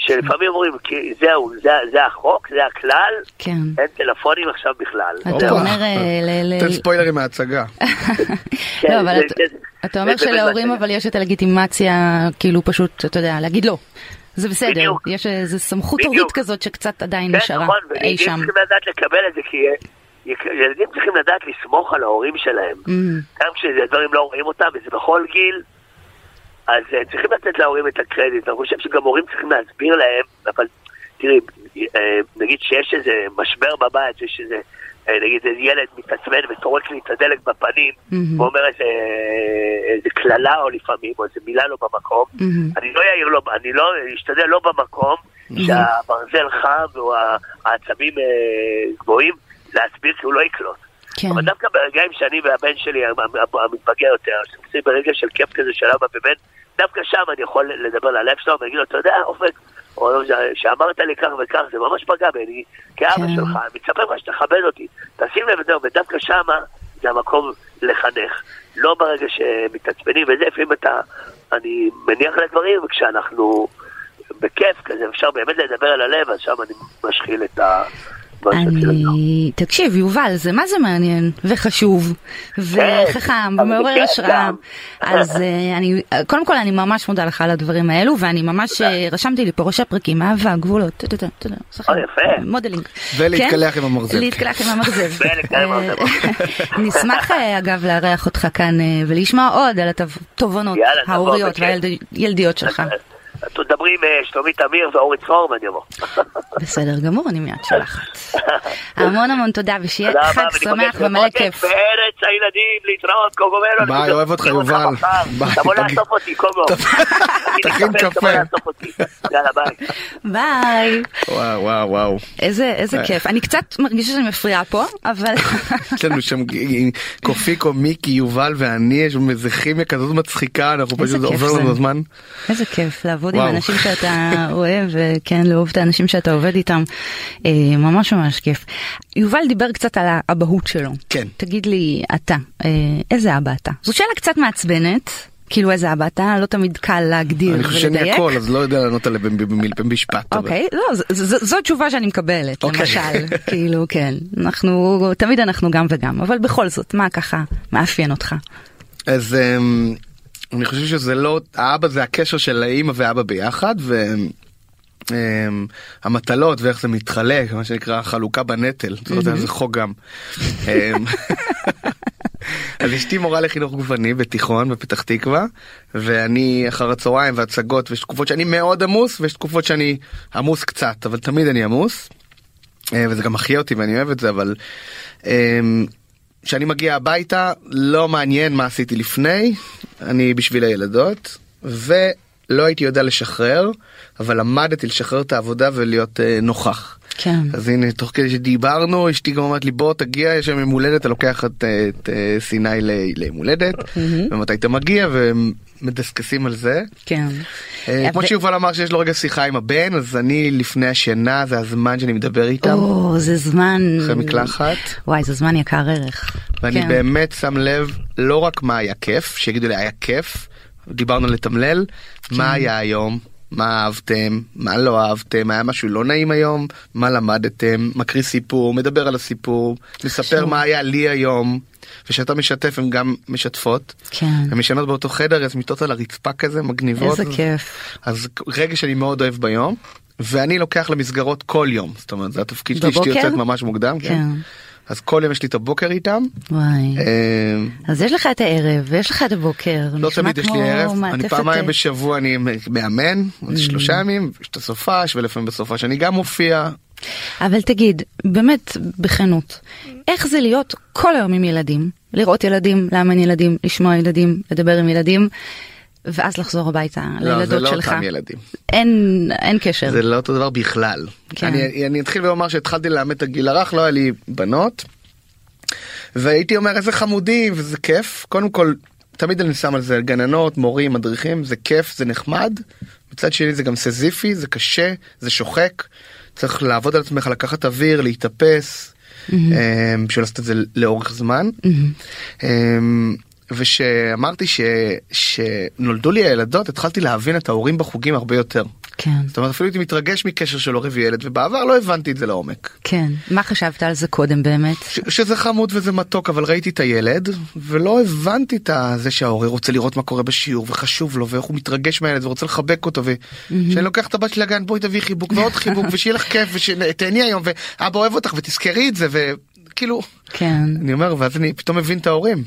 שלפעמים אומרים, זהו, זה, זה החוק, זה הכלל, כן. אין טלפונים עכשיו בכלל. אתה. אומר אה. ל- תן ספוילרים מההצגה. כן, [LAUGHS] לא, אבל אתה- זה- אתה אומר שלהורים. אבל יש את הלגיטימציה, כאילו פשוט, אתה יודע, להגיד לא. זה בסדר, בדיוק. יש איזו סמכות. הורית כזאת שקצת עדיין כן, נשארה נכון, אי שם. צריכים לדעת לקבל את זה, כי ילדים צריכים לדעת לסמוך על ההורים שלהם. Mm, גם כשדברים לא רואים אותם, וזה בכל גיל, אז אה, צריכים לתת להורים את הקרדיט. אני חושב שגם הורים צריכים להסביר להם, אבל תראי, אה, נגיד שיש איזה משבר בבית, שיש איזה, אה, נגיד איזה ילד מתעצבן וטורק לי את הדלק בפנים, מהמם. ואומר איזה, איזה קללה או לפעמים, או איזה מילה לא במקום, מהמם. אני לא אעיר לו, אני לא, אשתדל לא במקום, שהברזל חם והעצבים אה, גבוהים, להסביר כי הוא לא יקלוט. כן. אבל דווקא ברגעים שאני והבן שלי, המ- המ- המתבגר יותר, שנמצאים ברגע של כיף כזה של אבא ובן, דווקא שם אני יכול לדבר ללב שלו ולהגיד לו, אתה יודע, אופק, או ש- שאמרת לי כך וכך, זה ממש פגע בי, אני כאבא כן. שלך, אני מצפה ממך שתכבד אותי. תשים לב וזהו, ודווקא שם זה המקום לחנך. לא ברגע שמתעצבנים וזה, לפעמים אתה, אני מניח לדברים, וכשאנחנו בכיף כזה, אפשר באמת לדבר על הלב, אז שם אני משחיל את ה... אני, תקשיב יובל, זה מה זה מעניין וחשוב וחכם אבל זה ומעורר השראה. אז אה, אני, קודם כל אני ממש מודה לך על הדברים האלו ואני ממש אה, רשמתי לי פה ראשי פרקים, אהבה, גבולות, אתה יודע, אתה יודע, שחקן, יפה. modeling. ולהתקלח כן? עם המרזב. להתקלח עם המרזב. [LAUGHS] אה, נשמח אגב לארח אותך כאן ולשמוע עוד על התובנות ההוריות. והילדיות שלך. תדברי עם אה, שלומית אמיר ואורי צרור ואני אבוא. בסדר גמור, אני מיד שולחת. [LAUGHS] המון המון תודה ושיהיה חג שמח ומלא כיף. בארץ הילדים, להתראות, קוגומלו. ביי, אוהב אותך, יובל. תבוא. לאסוף אותי, קוגו. תכין קפה. יאללה, ביי. ביי. וואו וואו וואו. איזה איזה כיף. אני קצת מרגישה שאני מפריעה פה, אבל [LAUGHS] יש לנו שם קופיקו, מיקי, יובל ואני, יש לנו איזה כימיה כזאת מצחיקה, אנחנו פשוט כיף עובר זה. לנו הזמן. איזה כיף לעבוד עם וואו. אנשים שאתה [LAUGHS] אוהב, וכן, לאהוב את האנשים שאתה עובד איתם. אה, ממש ממש כיף. יובל דיבר קצת על האבהות שלו. כן. תגיד לי, אתה, אה, איזה אבא אתה? זו שאלה קצת מעצבנת. כאילו איזה אבא אתה, לא תמיד קל להגדיר אני חושב שאני ולדייק. הכל, אז לא יודע לענות עליה במ- במשפט. אוקיי, לא, זו תשובה שאני מקבלת, אוקיי. למשל, [LAUGHS] כאילו, כן, אנחנו, תמיד אנחנו גם וגם, אבל בכל זאת, מה ככה מאפיין אותך? אז אמ, אני חושב שזה לא, האבא זה הקשר של האמא ואבא ביחד, והמטלות ואיך זה מתחלק, מה שנקרא חלוקה בנטל, אתה יודע, זה חוק גם. אמ, [LAUGHS] אז אשתי מורה לחינוך גופני בתיכון בפתח תקווה ואני אחר הצהריים והצגות ויש תקופות שאני מאוד עמוס ויש תקופות שאני עמוס קצת אבל תמיד אני עמוס. אה, וזה גם מחיה אותי ואני אוהב את זה אבל אמ, כשאני מגיע הביתה לא מעניין מה עשיתי לפני אני בשביל הילדות ולא הייתי יודע לשחרר אבל למדתי לשחרר את העבודה ולהיות אה, נוכח. כן. אז הנה תוך כדי שדיברנו אשתי גם אמרת לי בוא תגיע יש שם יום הולדת אתה לוקח את, אה, את אה, סיני ליום הולדת ומתי אתה מגיע ומדסקסים על זה. כן. אה, כמו אבל- שיובל אמר שיש לו רגע שיחה עם הבן אז אני לפני השינה זה הזמן שאני מדבר איתם או, זה זמן... אחרי מקלחת וואי, זה זמן יקר ערך. ואני כן. באמת שם לב לא רק מה היה כיף שיגידו לי היה כיף דיברנו על לתמלל כן. מה היה היום מה אהבתם, מה לא אהבתם, היה משהו לא נעים היום, מה למדתם, מקריא סיפור, מדבר על הסיפור, מספר. מה היה לי היום, וכשאתה משתף הן גם משתפות. כן. הן ישנות באותו חדר, אז מיטות על הרצפה כזה מגניבות. איזה כיף. אז רגע שאני מאוד אוהב ביום, ואני לוקח למסגרות כל יום, זאת אומרת זה התפקיד שלי, אשתי? יוצאת ממש מוקדם, כן. כן. אז כל יום יש לי את הבוקר איתם. וואי. אה, אז יש לך את הערב ויש לך את הבוקר. לא תמיד יש לי ערב, אני פעמיים אה, בשבוע אני מאמן, Mm. שלושה ימים, יש את הסופש ולפעמים בסופש אני גם מופיע. אבל תגיד, באמת, בכנות, איך זה להיות כל היום עם ילדים, לראות ילדים, לאמן ילדים, לשמוע ילדים, לדבר עם ילדים, ואז לחזור הביתה לא, זה לילדות לא שלך? אותם ילדים. אין, אין קשר. זה לא אותו דבר בכלל. כן. אני, אני אתחיל ואומר שהתחלתי ללמד את הגיל הרך, לא היה לי בנות. והייתי אומר איזה חמודים וזה כיף. קודם כל, תמיד אני שם על זה גננות, מורים, מדריכים, זה כיף, זה נחמד. מצד שני זה גם סזיפי, זה קשה, זה שוחק. צריך לעבוד על עצמך, לקחת אוויר, להתאפס, אמ, בשביל לעשות את זה לאורך זמן. אמ, ושאמרתי ש... שנולדו לי הילדות, התחלתי להבין את ההורים בחוגים הרבה יותר. כן, זאת אומרת אפילו הייתי מתרגש מקשר של הורה וילד ובעבר לא הבנתי את זה לעומק. כן. מה חשבת על זה קודם באמת? ש- שזה חמוד וזה מתוק אבל ראיתי את הילד ולא הבנתי את זה שההורה רוצה לראות מה קורה בשיעור וחשוב לו ואיך הוא מתרגש מהילד ורוצה לחבק אותו ושאני לוקח את הבת שלי לגן בואי תביא חיבוק ועוד חיבוק ושיהיה לך כיף ושתהני היום ואבא אוהב אותך ותזכרי את זה וכאילו כן. אני אומר ואז אני פתאום מבין את ההורים.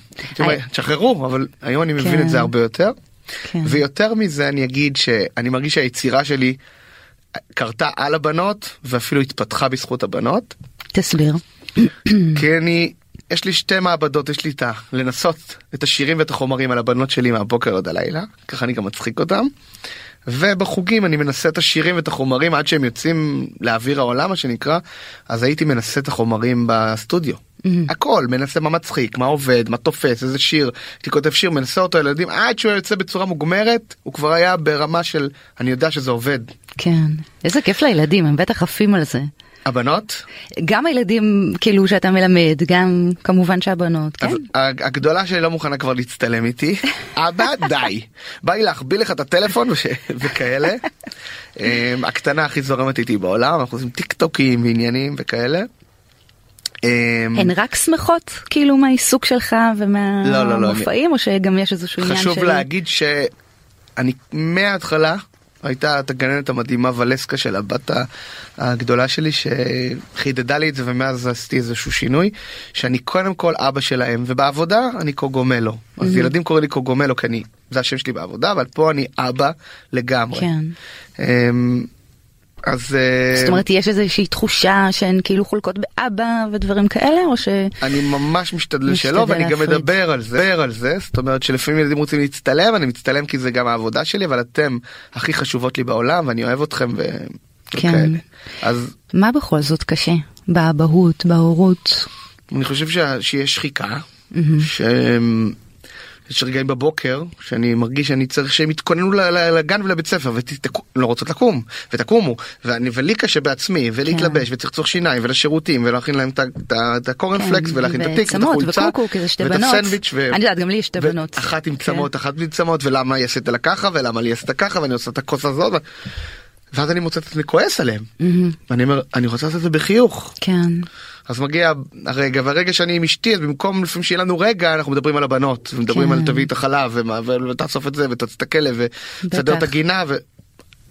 תשחררו אבל היום אני מבין כן. את זה הרבה יותר. כן. ויותר מזה אני אגיד שאני מרגיש שהיצירה שלי קרתה על הבנות ואפילו התפתחה בזכות הבנות. תסביר. כי אני, יש לי שתי מעבדות, יש לי את. לנסות את השירים ואת החומרים על הבנות שלי מהבוקר עד הלילה, ככה אני גם מצחיק אותם. ובחוגים אני מנסה את השירים ואת החומרים עד שהם יוצאים לאוויר העולם מה שנקרא, אז הייתי מנסה את החומרים בסטודיו. הכל, מנסה מה מצחיק, מה עובד, מה תופס, איזה שיר, הייתי כותב שיר, מנסה אותו לילדים, עד שהוא יוצא בצורה מוגמרת, הוא כבר היה ברמה של אני יודע שזה עובד. כן. איזה כיף לילדים, הם בטח עפים על זה. הבנות, גם הילדים כאילו שאתה מלמד, גם כמובן שהבנות, כן? הגדולה שלי לא מוכנה כבר להצטלם איתי. [LAUGHS] אבא די. בא לי להחביא לך את הטלפון וש... וכאלה. אמ, הקטנה הכי זורמת איתי בעולם אנחנו עושים טיק טוקים ועניינים וכאלה. אמ, הן רק שמחות כאילו מהעיסוק שלך לא, לא, לא, ומהמופעים או שגם יש איזשהו עניין חשוב של... להגיד שאני מההתחלה הייתה את הגננת המדהימה ולסקה של הבת הגדולה שלי שחידדה לי את זה ומאז עשיתי איזשהו שינוי שאני קודם כל אבא שלהם ובעבודה אני קוגומלו אז ילדים קוראים לי קוגומלו כי אני זה השם שלי בעבודה אבל פה אני אבא לגמרי. כן. אז אה, זאת אומרת יש איזושהי תחושה שהן כאילו חולקות באבא ודברים כאלה או ש... אני ממש משתדל שלא ואני גם. מדבר על זה, מדבר על זה, זאת אומרת שלפעמים ילדים רוצים להצטלם, אני מצטלם כי זה גם העבודה שלי, אבל אתם הכי חשובות לי בעולם ואני אוהב אתכם ו... כן. אז מה בכל זאת קשה? באבהות, בהורות? אני חושב. שיש שחיקה, ש... יש רגעים בבוקר שאני מרגיש שאני צריך שהם יתכוננו לגן ולבית ספר ולא רוצות לקום ותקומו ואני ולי קשה בעצמי ולהתלבש כן. לצרוך שיניים ולשירותים ולהכין להם את הקורנפלקס ולהכין את התיק ואת החולצה ואת. הסנדוויץ' ו- אני יודעת, גם לי יש שתי בנות. אחת עם כן. צמות אחת בלי צמות ולמה היא עשית לה ככה ולמה לי עשית ככה ואני עושה את הכוס הזאת. ואז אני מוצא את עצמי כועס עליהם ואני אומר אני רוצה לעשות את זה בחיוך כן. אז מגיע הרגע והרגע שאני עם אשתי אז במקום לפעמים שיהיה לנו רגע אנחנו מדברים על הבנות ומדברים כן. על תביא את החלב ומה- ותאסוף את זה ותצאת את הכלב ותסדר את. הגינה. ו...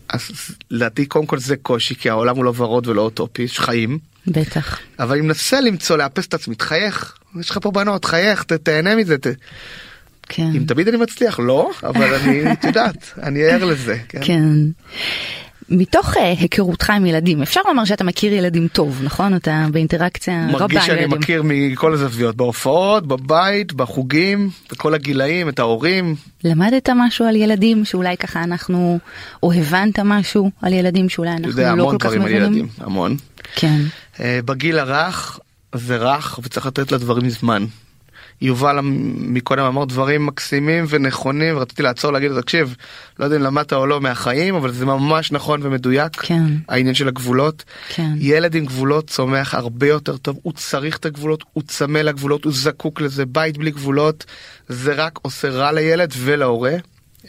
אז לדעתי קודם כל זה קושי כי העולם הוא לא ורוד ולא אוטופי יש חיים בטח. אבל אני מנסה למצוא לאפס את עצמי תחייך יש לך פה בנות חייך ת- תהנה מזה. ת... כן. אם תמיד אני מצליח לא אבל אני את יודעת אני ער לזה. כן. כן. מתוך אה, היכרותך עם ילדים, אפשר לומר שאתה מכיר ילדים טוב, נכון? אתה באינטראקציה רבה עם מרגיש שאני ילדים. מכיר מכל הזוויות בהופעות בבית בחוגים בכל הגילאים את ההורים למדת משהו על ילדים שאולי ככה אנחנו, או הבנת משהו על ילדים שאולי אנחנו יודע לא המון כל כך דברים על מבינים? ילדים המון. כן. אה, בגיל הרך זה רך וצריך לתת לדברים זמן. יובל מקודם אמר דברים מקסימים ונכונים ורציתי לעצור להגיד לו תקשיב לא יודע אם למדת או לא מהחיים אבל זה ממש נכון ומדויק כן. העניין של הגבולות כן. ילד עם גבולות צומח הרבה יותר טוב הוא צריך את הגבולות הוא צמא לגבולות הוא זקוק לזה בית בלי גבולות זה רק עושה רע לילד ולהורה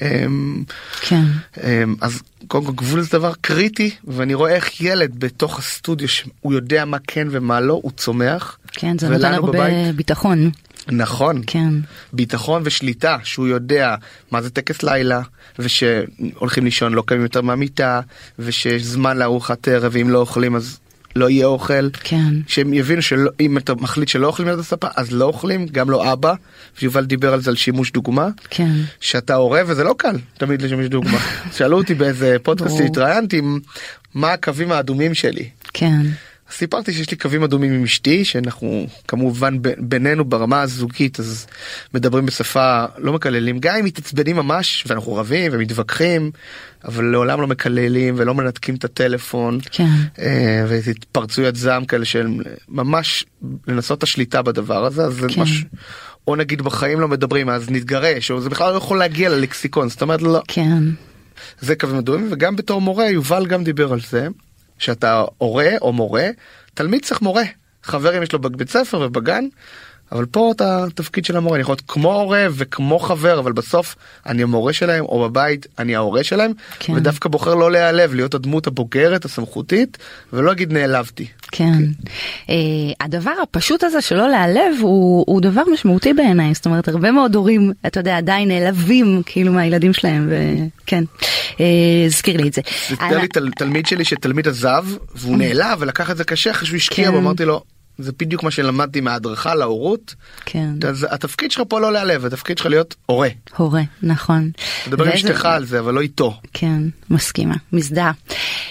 אמ, כן. אמ, אז קודם כל גבול זה דבר קריטי ואני רואה איך ילד בתוך הסטודיו שהוא יודע מה כן ומה לא הוא צומח. כן, זה נותן הרבה בבית- ביטחון. נכון. כן. ביטחון ושליטה שהוא יודע מה זה טקס לילה ושהולכים לישון לא קמים יותר מהמיטה ושיש זמן לארוחת ערב ואם לא אוכלים אז לא יהיה אוכל. כן. שהם יבינו שאם אתה מחליט שלא אוכלים ליד הספה אז לא אוכלים גם לא אבא. יובל דיבר על זה על שימוש דוגמה. כן. שאתה הורה וזה לא קל תמיד לשמש דוגמה. [LAUGHS] שאלו אותי באיזה פודקאסט. שהתראיינתי מה הקווים האדומים שלי. כן. סיפרתי שיש לי קווים אדומים עם אשתי שאנחנו כמובן בינינו ברמה הזוגית אז מדברים בשפה לא מקללים גם אם מתעצבנים ממש ואנחנו רבים ומתווכחים אבל לעולם לא מקללים ולא מנתקים את הטלפון כן. אה, והתפרצויות זעם כאלה של ממש לנסות את השליטה בדבר הזה אז זה כן. משהו. או נגיד בחיים לא מדברים אז נתגרש או זה בכלל לא יכול להגיע ללקסיקון זאת אומרת לא כן. זה קווים אדומים וגם בתור מורה יובל גם דיבר על זה שאתה הורה או מורה תלמיד צריך מורה. חברים יש לו בבית ספר ובגן אבל פה אתה תפקיד של המורה אני יכול להיות כמו הורה וכמו חבר אבל בסוף אני המורה שלהם או בבית אני ההורה שלהם כן. ודווקא בוחר לא להיעלב להיות הדמות הבוגרת הסמכותית ולא להגיד נעלבתי. כן. אה, הדבר הפשוט הזה שלא להיעלב הוא, הוא דבר משמעותי בעיניי, זאת אומרת הרבה מאוד הורים, אתה יודע, עדיין נעלבים כאילו מהילדים שלהם, וכן, אה, הזכיר לי את זה. זה תל, תלמיד שלי שתלמיד עזב והוא נעלב ולקח את זה קשה אחרי שהוא השקיע כן. ואמרתי לו זה בדיוק מה שלמדתי מההדרכה להורות. כן, אז התפקיד שלך פה לא להיעלב התפקיד שלך להיות הורה. הורה, נכון. תדבר עם ואיזה- אשתך על זה אבל לא איתו. כן, מסכימה, מזדהה.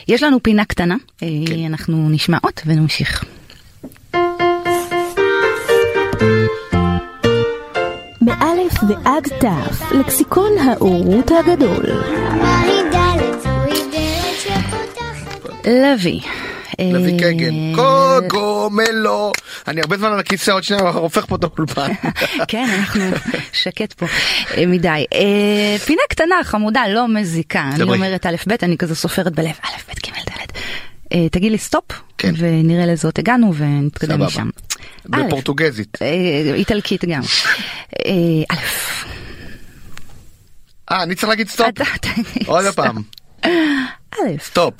יש לנו פינה קטנה, אה, כן. אנחנו נשמע עוד ונמשיך. מאלף ועד תף, לקסיקון ההורות הגדול. לוי. לוי אה, קגן. קוגומלו. אני הרבה זמן על הכיסא עוד שנייה הופך פה את האולפן. [LAUGHS] כן, אנחנו שקט פה אה, מדי. אה, פינה קטנה, חמודה, לא מזיקה. אני. אומרת א' ב', אני כזה סופרת בלב, א' ב' ג' ד'. תגיד לי סטופ, כן. ונראה לאיזה אות הגענו ונתקדם. משם. בפורטוגזית. איטלקית גם. א', אה אני צריך להגיד סטופ. עוד. פעם. [LAUGHS] א', סטופ.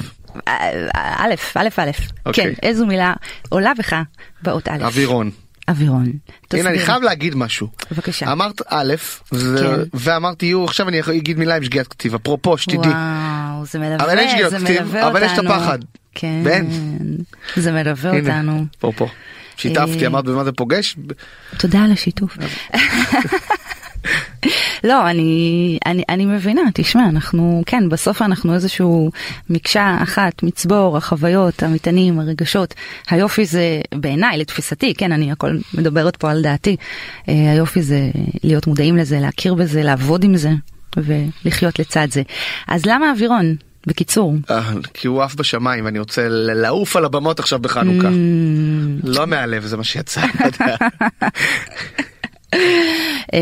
א', א', א', אוקיי. כן, איזו מילה עולה בך באות א'. אווירון. אווירון. הנה. אני חייב להגיד משהו. בבקשה. אמרת א' כן. ואמרתי יו עכשיו אני אגיד מילה עם שגיאת כתיב אפרופו שתדעי. וואו, זה מלווה, אבל אין שגיאות זה כתיב. אבל יש את הפחד. כן. זה מלווה אותנו. פה. שיתפתי אה, אמרת במה זה פוגש? תודה על השיתוף. [LAUGHS] לא, אני, אני, אני מבינה, תשמע, אנחנו, כן, בסוף אנחנו איזשהו מקשה אחת, מצבור, החוויות, המטענים, הרגשות. היופי זה, בעיניי, לתפיסתי, כן, אני הכל מדברת פה על דעתי, אה, היופי זה להיות מודעים לזה, להכיר בזה, לעבוד עם זה, ולחיות לצד זה. אז למה אווירון? בקיצור. אה, כי הוא עף בשמיים ואני רוצה לעוף על הבמות עכשיו בחנוכה. Mm. לא מהלב זה מה שיצא. [LAUGHS] אה,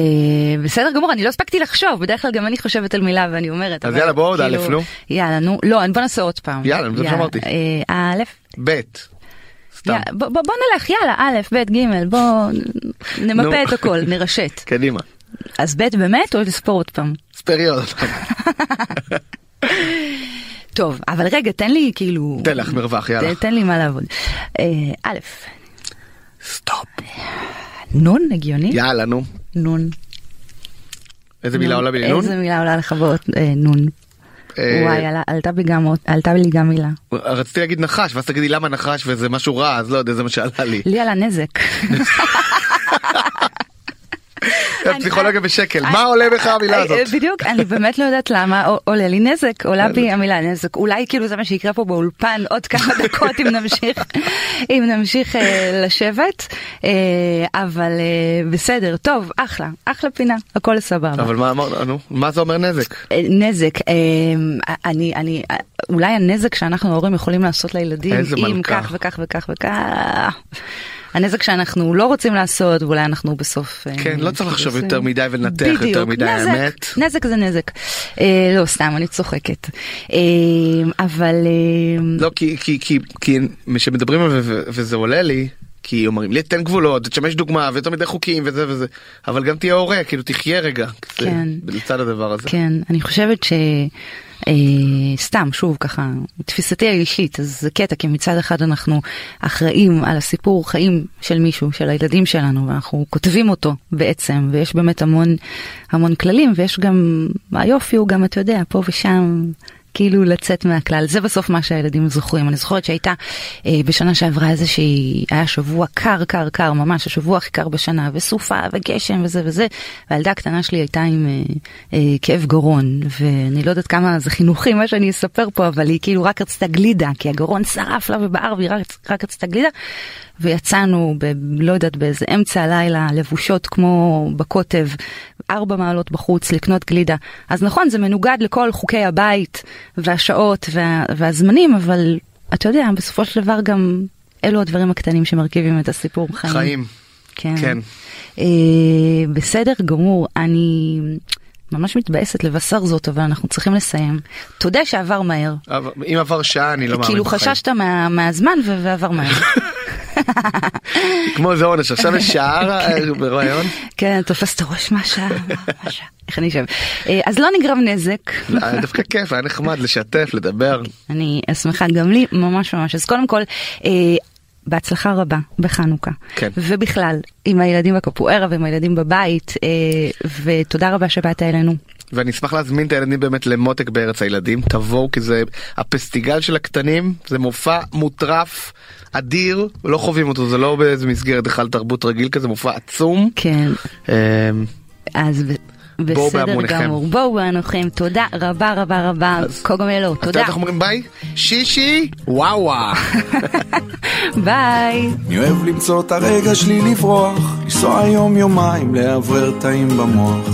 בסדר גמור, אני לא הספקתי לחשוב, בדרך כלל גם אני חושבת על מילה ואני אומרת. אז יאללה, בוא עוד כאילו- א', נו. יאללה, נו, לא, בוא נעשה עוד פעם. יאללה, זה מה שאמרתי. אה, א', ב'. סתם. בוא נלך, יאללה, א', ב', ג', בוא נמפה. את הכל, נרשת. [LAUGHS] קדימה. אז ב' באמת או לספור עוד פעם? ספרי עוד. [LAUGHS] טוב, אבל רגע, תן לי כאילו... תן לך מרווח, יאללה. תן לי מה לעבוד. אה, א', סטופ. נון, הגיוני? יאללה נו. נון. איזה מילה. עולה בלי נון? איזה מילה עולה לך באות אה, נון? אה, וואי, עלתה לי גם מילה. רציתי להגיד נחש ואז תגידי למה נחש וזה משהו רע אז לא יודע זה מה שעלה לי. לי על הנזק. [LAUGHS] פסיכולוגיה בשקל מה עולה בך המילה אה, הזאת? בדיוק, אני באמת לא יודעת למה עולה לי נזק, עולה בי המילה נזק. אולי כאילו זה מה שיקרה פה באולפן עוד כמה [LAUGHS] דקות אם נמשיך, אם נמשיך אה, לשבת, אה, אבל בסדר, טוב, אחלה, אחלה פינה, הכל סבבה. אבל מה אמרנו נו מה זה אומר נזק? נזק, אני, אני, אולי הנזק שאנחנו ההורים יכולים לעשות לילדים, איזה אם. כך וכך וכך וכך, הנזק שאנחנו לא רוצים לעשות, ואולי אנחנו בסוף... אה, כן, לא צריך לחשוב יותר מדי ולנתח יותר מדי, נזק, האמת. נזק זה נזק. אה, לא, סתם, אני צוחקת. אה, אבל... אה, לא כי כי כי כי כשמדברים על זה וזה עולה לי כי אומרים לי תן גבולות, תשמש דוגמה מדי חוקים וזה וזה, אבל גם תהיה הורה, כאילו תחיה רגע, כן. לצד הדבר הזה. כן, אני חושבת ש... אה, סתם, שוב, ככה, תפיסתי האישית, אז זה קטע, כי מצד אחד אנחנו אחראים על הסיפור חיים של מישהו, של הילדים שלנו, ואנחנו כותבים אותו בעצם, ויש באמת המון, המון כללים, ויש גם, היופי הוא גם, אתה יודע, פה ושם. כאילו לצאת מהכלל, זה בסוף מה שהילדים זוכרים. אני זוכרת שהייתה אה, בשנה שעברה איזה שהיא, היה שבוע קר, קר, קר, ממש השבוע הכי קר בשנה, וסופה וגשם וזה וזה, והילדה הקטנה שלי הייתה עם אה, אה, כאב גרון, ואני לא יודעת כמה זה חינוכי מה שאני אספר פה, אבל היא כאילו רק רצתה גלידה, כי הגרון שרף לה ובער והיא רק, רק רצתה גלידה, ויצאנו, ב, לא יודעת, באיזה אמצע הלילה, לבושות כמו בקוטב, ארבע מעלות בחוץ, לקנות גלידה. אז נכון, זה מנוגד לכל חוקי הבית והשעות וה, והזמנים, אבל אתה יודע, בסופו של דבר גם אלו הדברים הקטנים שמרכיבים את הסיפור חיים. חיים. כן. כן. אה, בסדר גמור, אני... ממש מתבאסת לבשר זאת, אבל אנחנו צריכים לסיים. תודה שעבר מהר. אם עבר שעה, אני לא מאמין כאילו חששת מה, מהזמן ועבר מהר. [LAUGHS] [LAUGHS] כמו איזה עונש, עכשיו יש שעה ברעיון. כן, תופס את הראש מה שעה, איך אני אשב. אה, אז לא נגרם נזק. לא, דווקא כיף, היה נחמד לשתף, לדבר. אני שמחה גם לי, ממש ממש. אז קודם כל, אה, בהצלחה רבה בחנוכה. כן. ובכלל, עם הילדים בקפוארה ועם הילדים בבית, אה, ותודה רבה שבאת אלינו. ואני אשמח להזמין את הילדים באמת למותק בארץ הילדים, תבואו כי זה הפסטיגל של הקטנים, זה מופע מוטרף, אדיר, לא חווים אותו, זה לא באיזה מסגרת היכל תרבות רגיל כזה, מופע עצום. כן. אמ, אז בסדר גמור. בואו באנוכם, תודה רבה רבה רבה, קוגומלו, תודה. אז אנחנו אומרים ביי? שישי, וואו וואו. [LAUGHS] ביי. אני אוהב למצוא את הרגע שלי לברוח, לנסוע יום יומיים, לאוורר טעים במוח.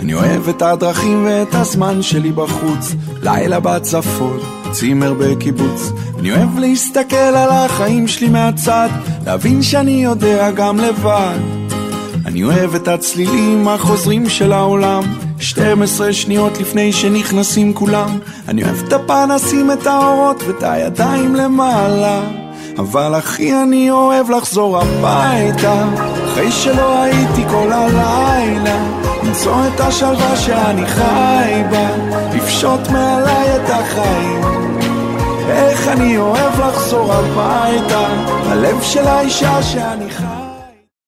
אני אוהב את הדרכים ואת הזמן שלי בחוץ, לילה בצפון, צימר בקיבוץ. אני אוהב להסתכל על החיים שלי מהצד, להבין שאני יודע גם לבד. אני אוהב את הצלילים החוזרים של העולם 12 שניות לפני שנכנסים כולם אני אוהב את הפנסים, את האורות ואת הידיים למעלה אבל הכי אני אוהב לחזור הביתה אחרי שלא הייתי כל הלילה למצוא את השלווה שאני חי בה. לפשוט מעליי את החיים. איך אני אוהב לחזור הביתה. הלב של האישה שאני חי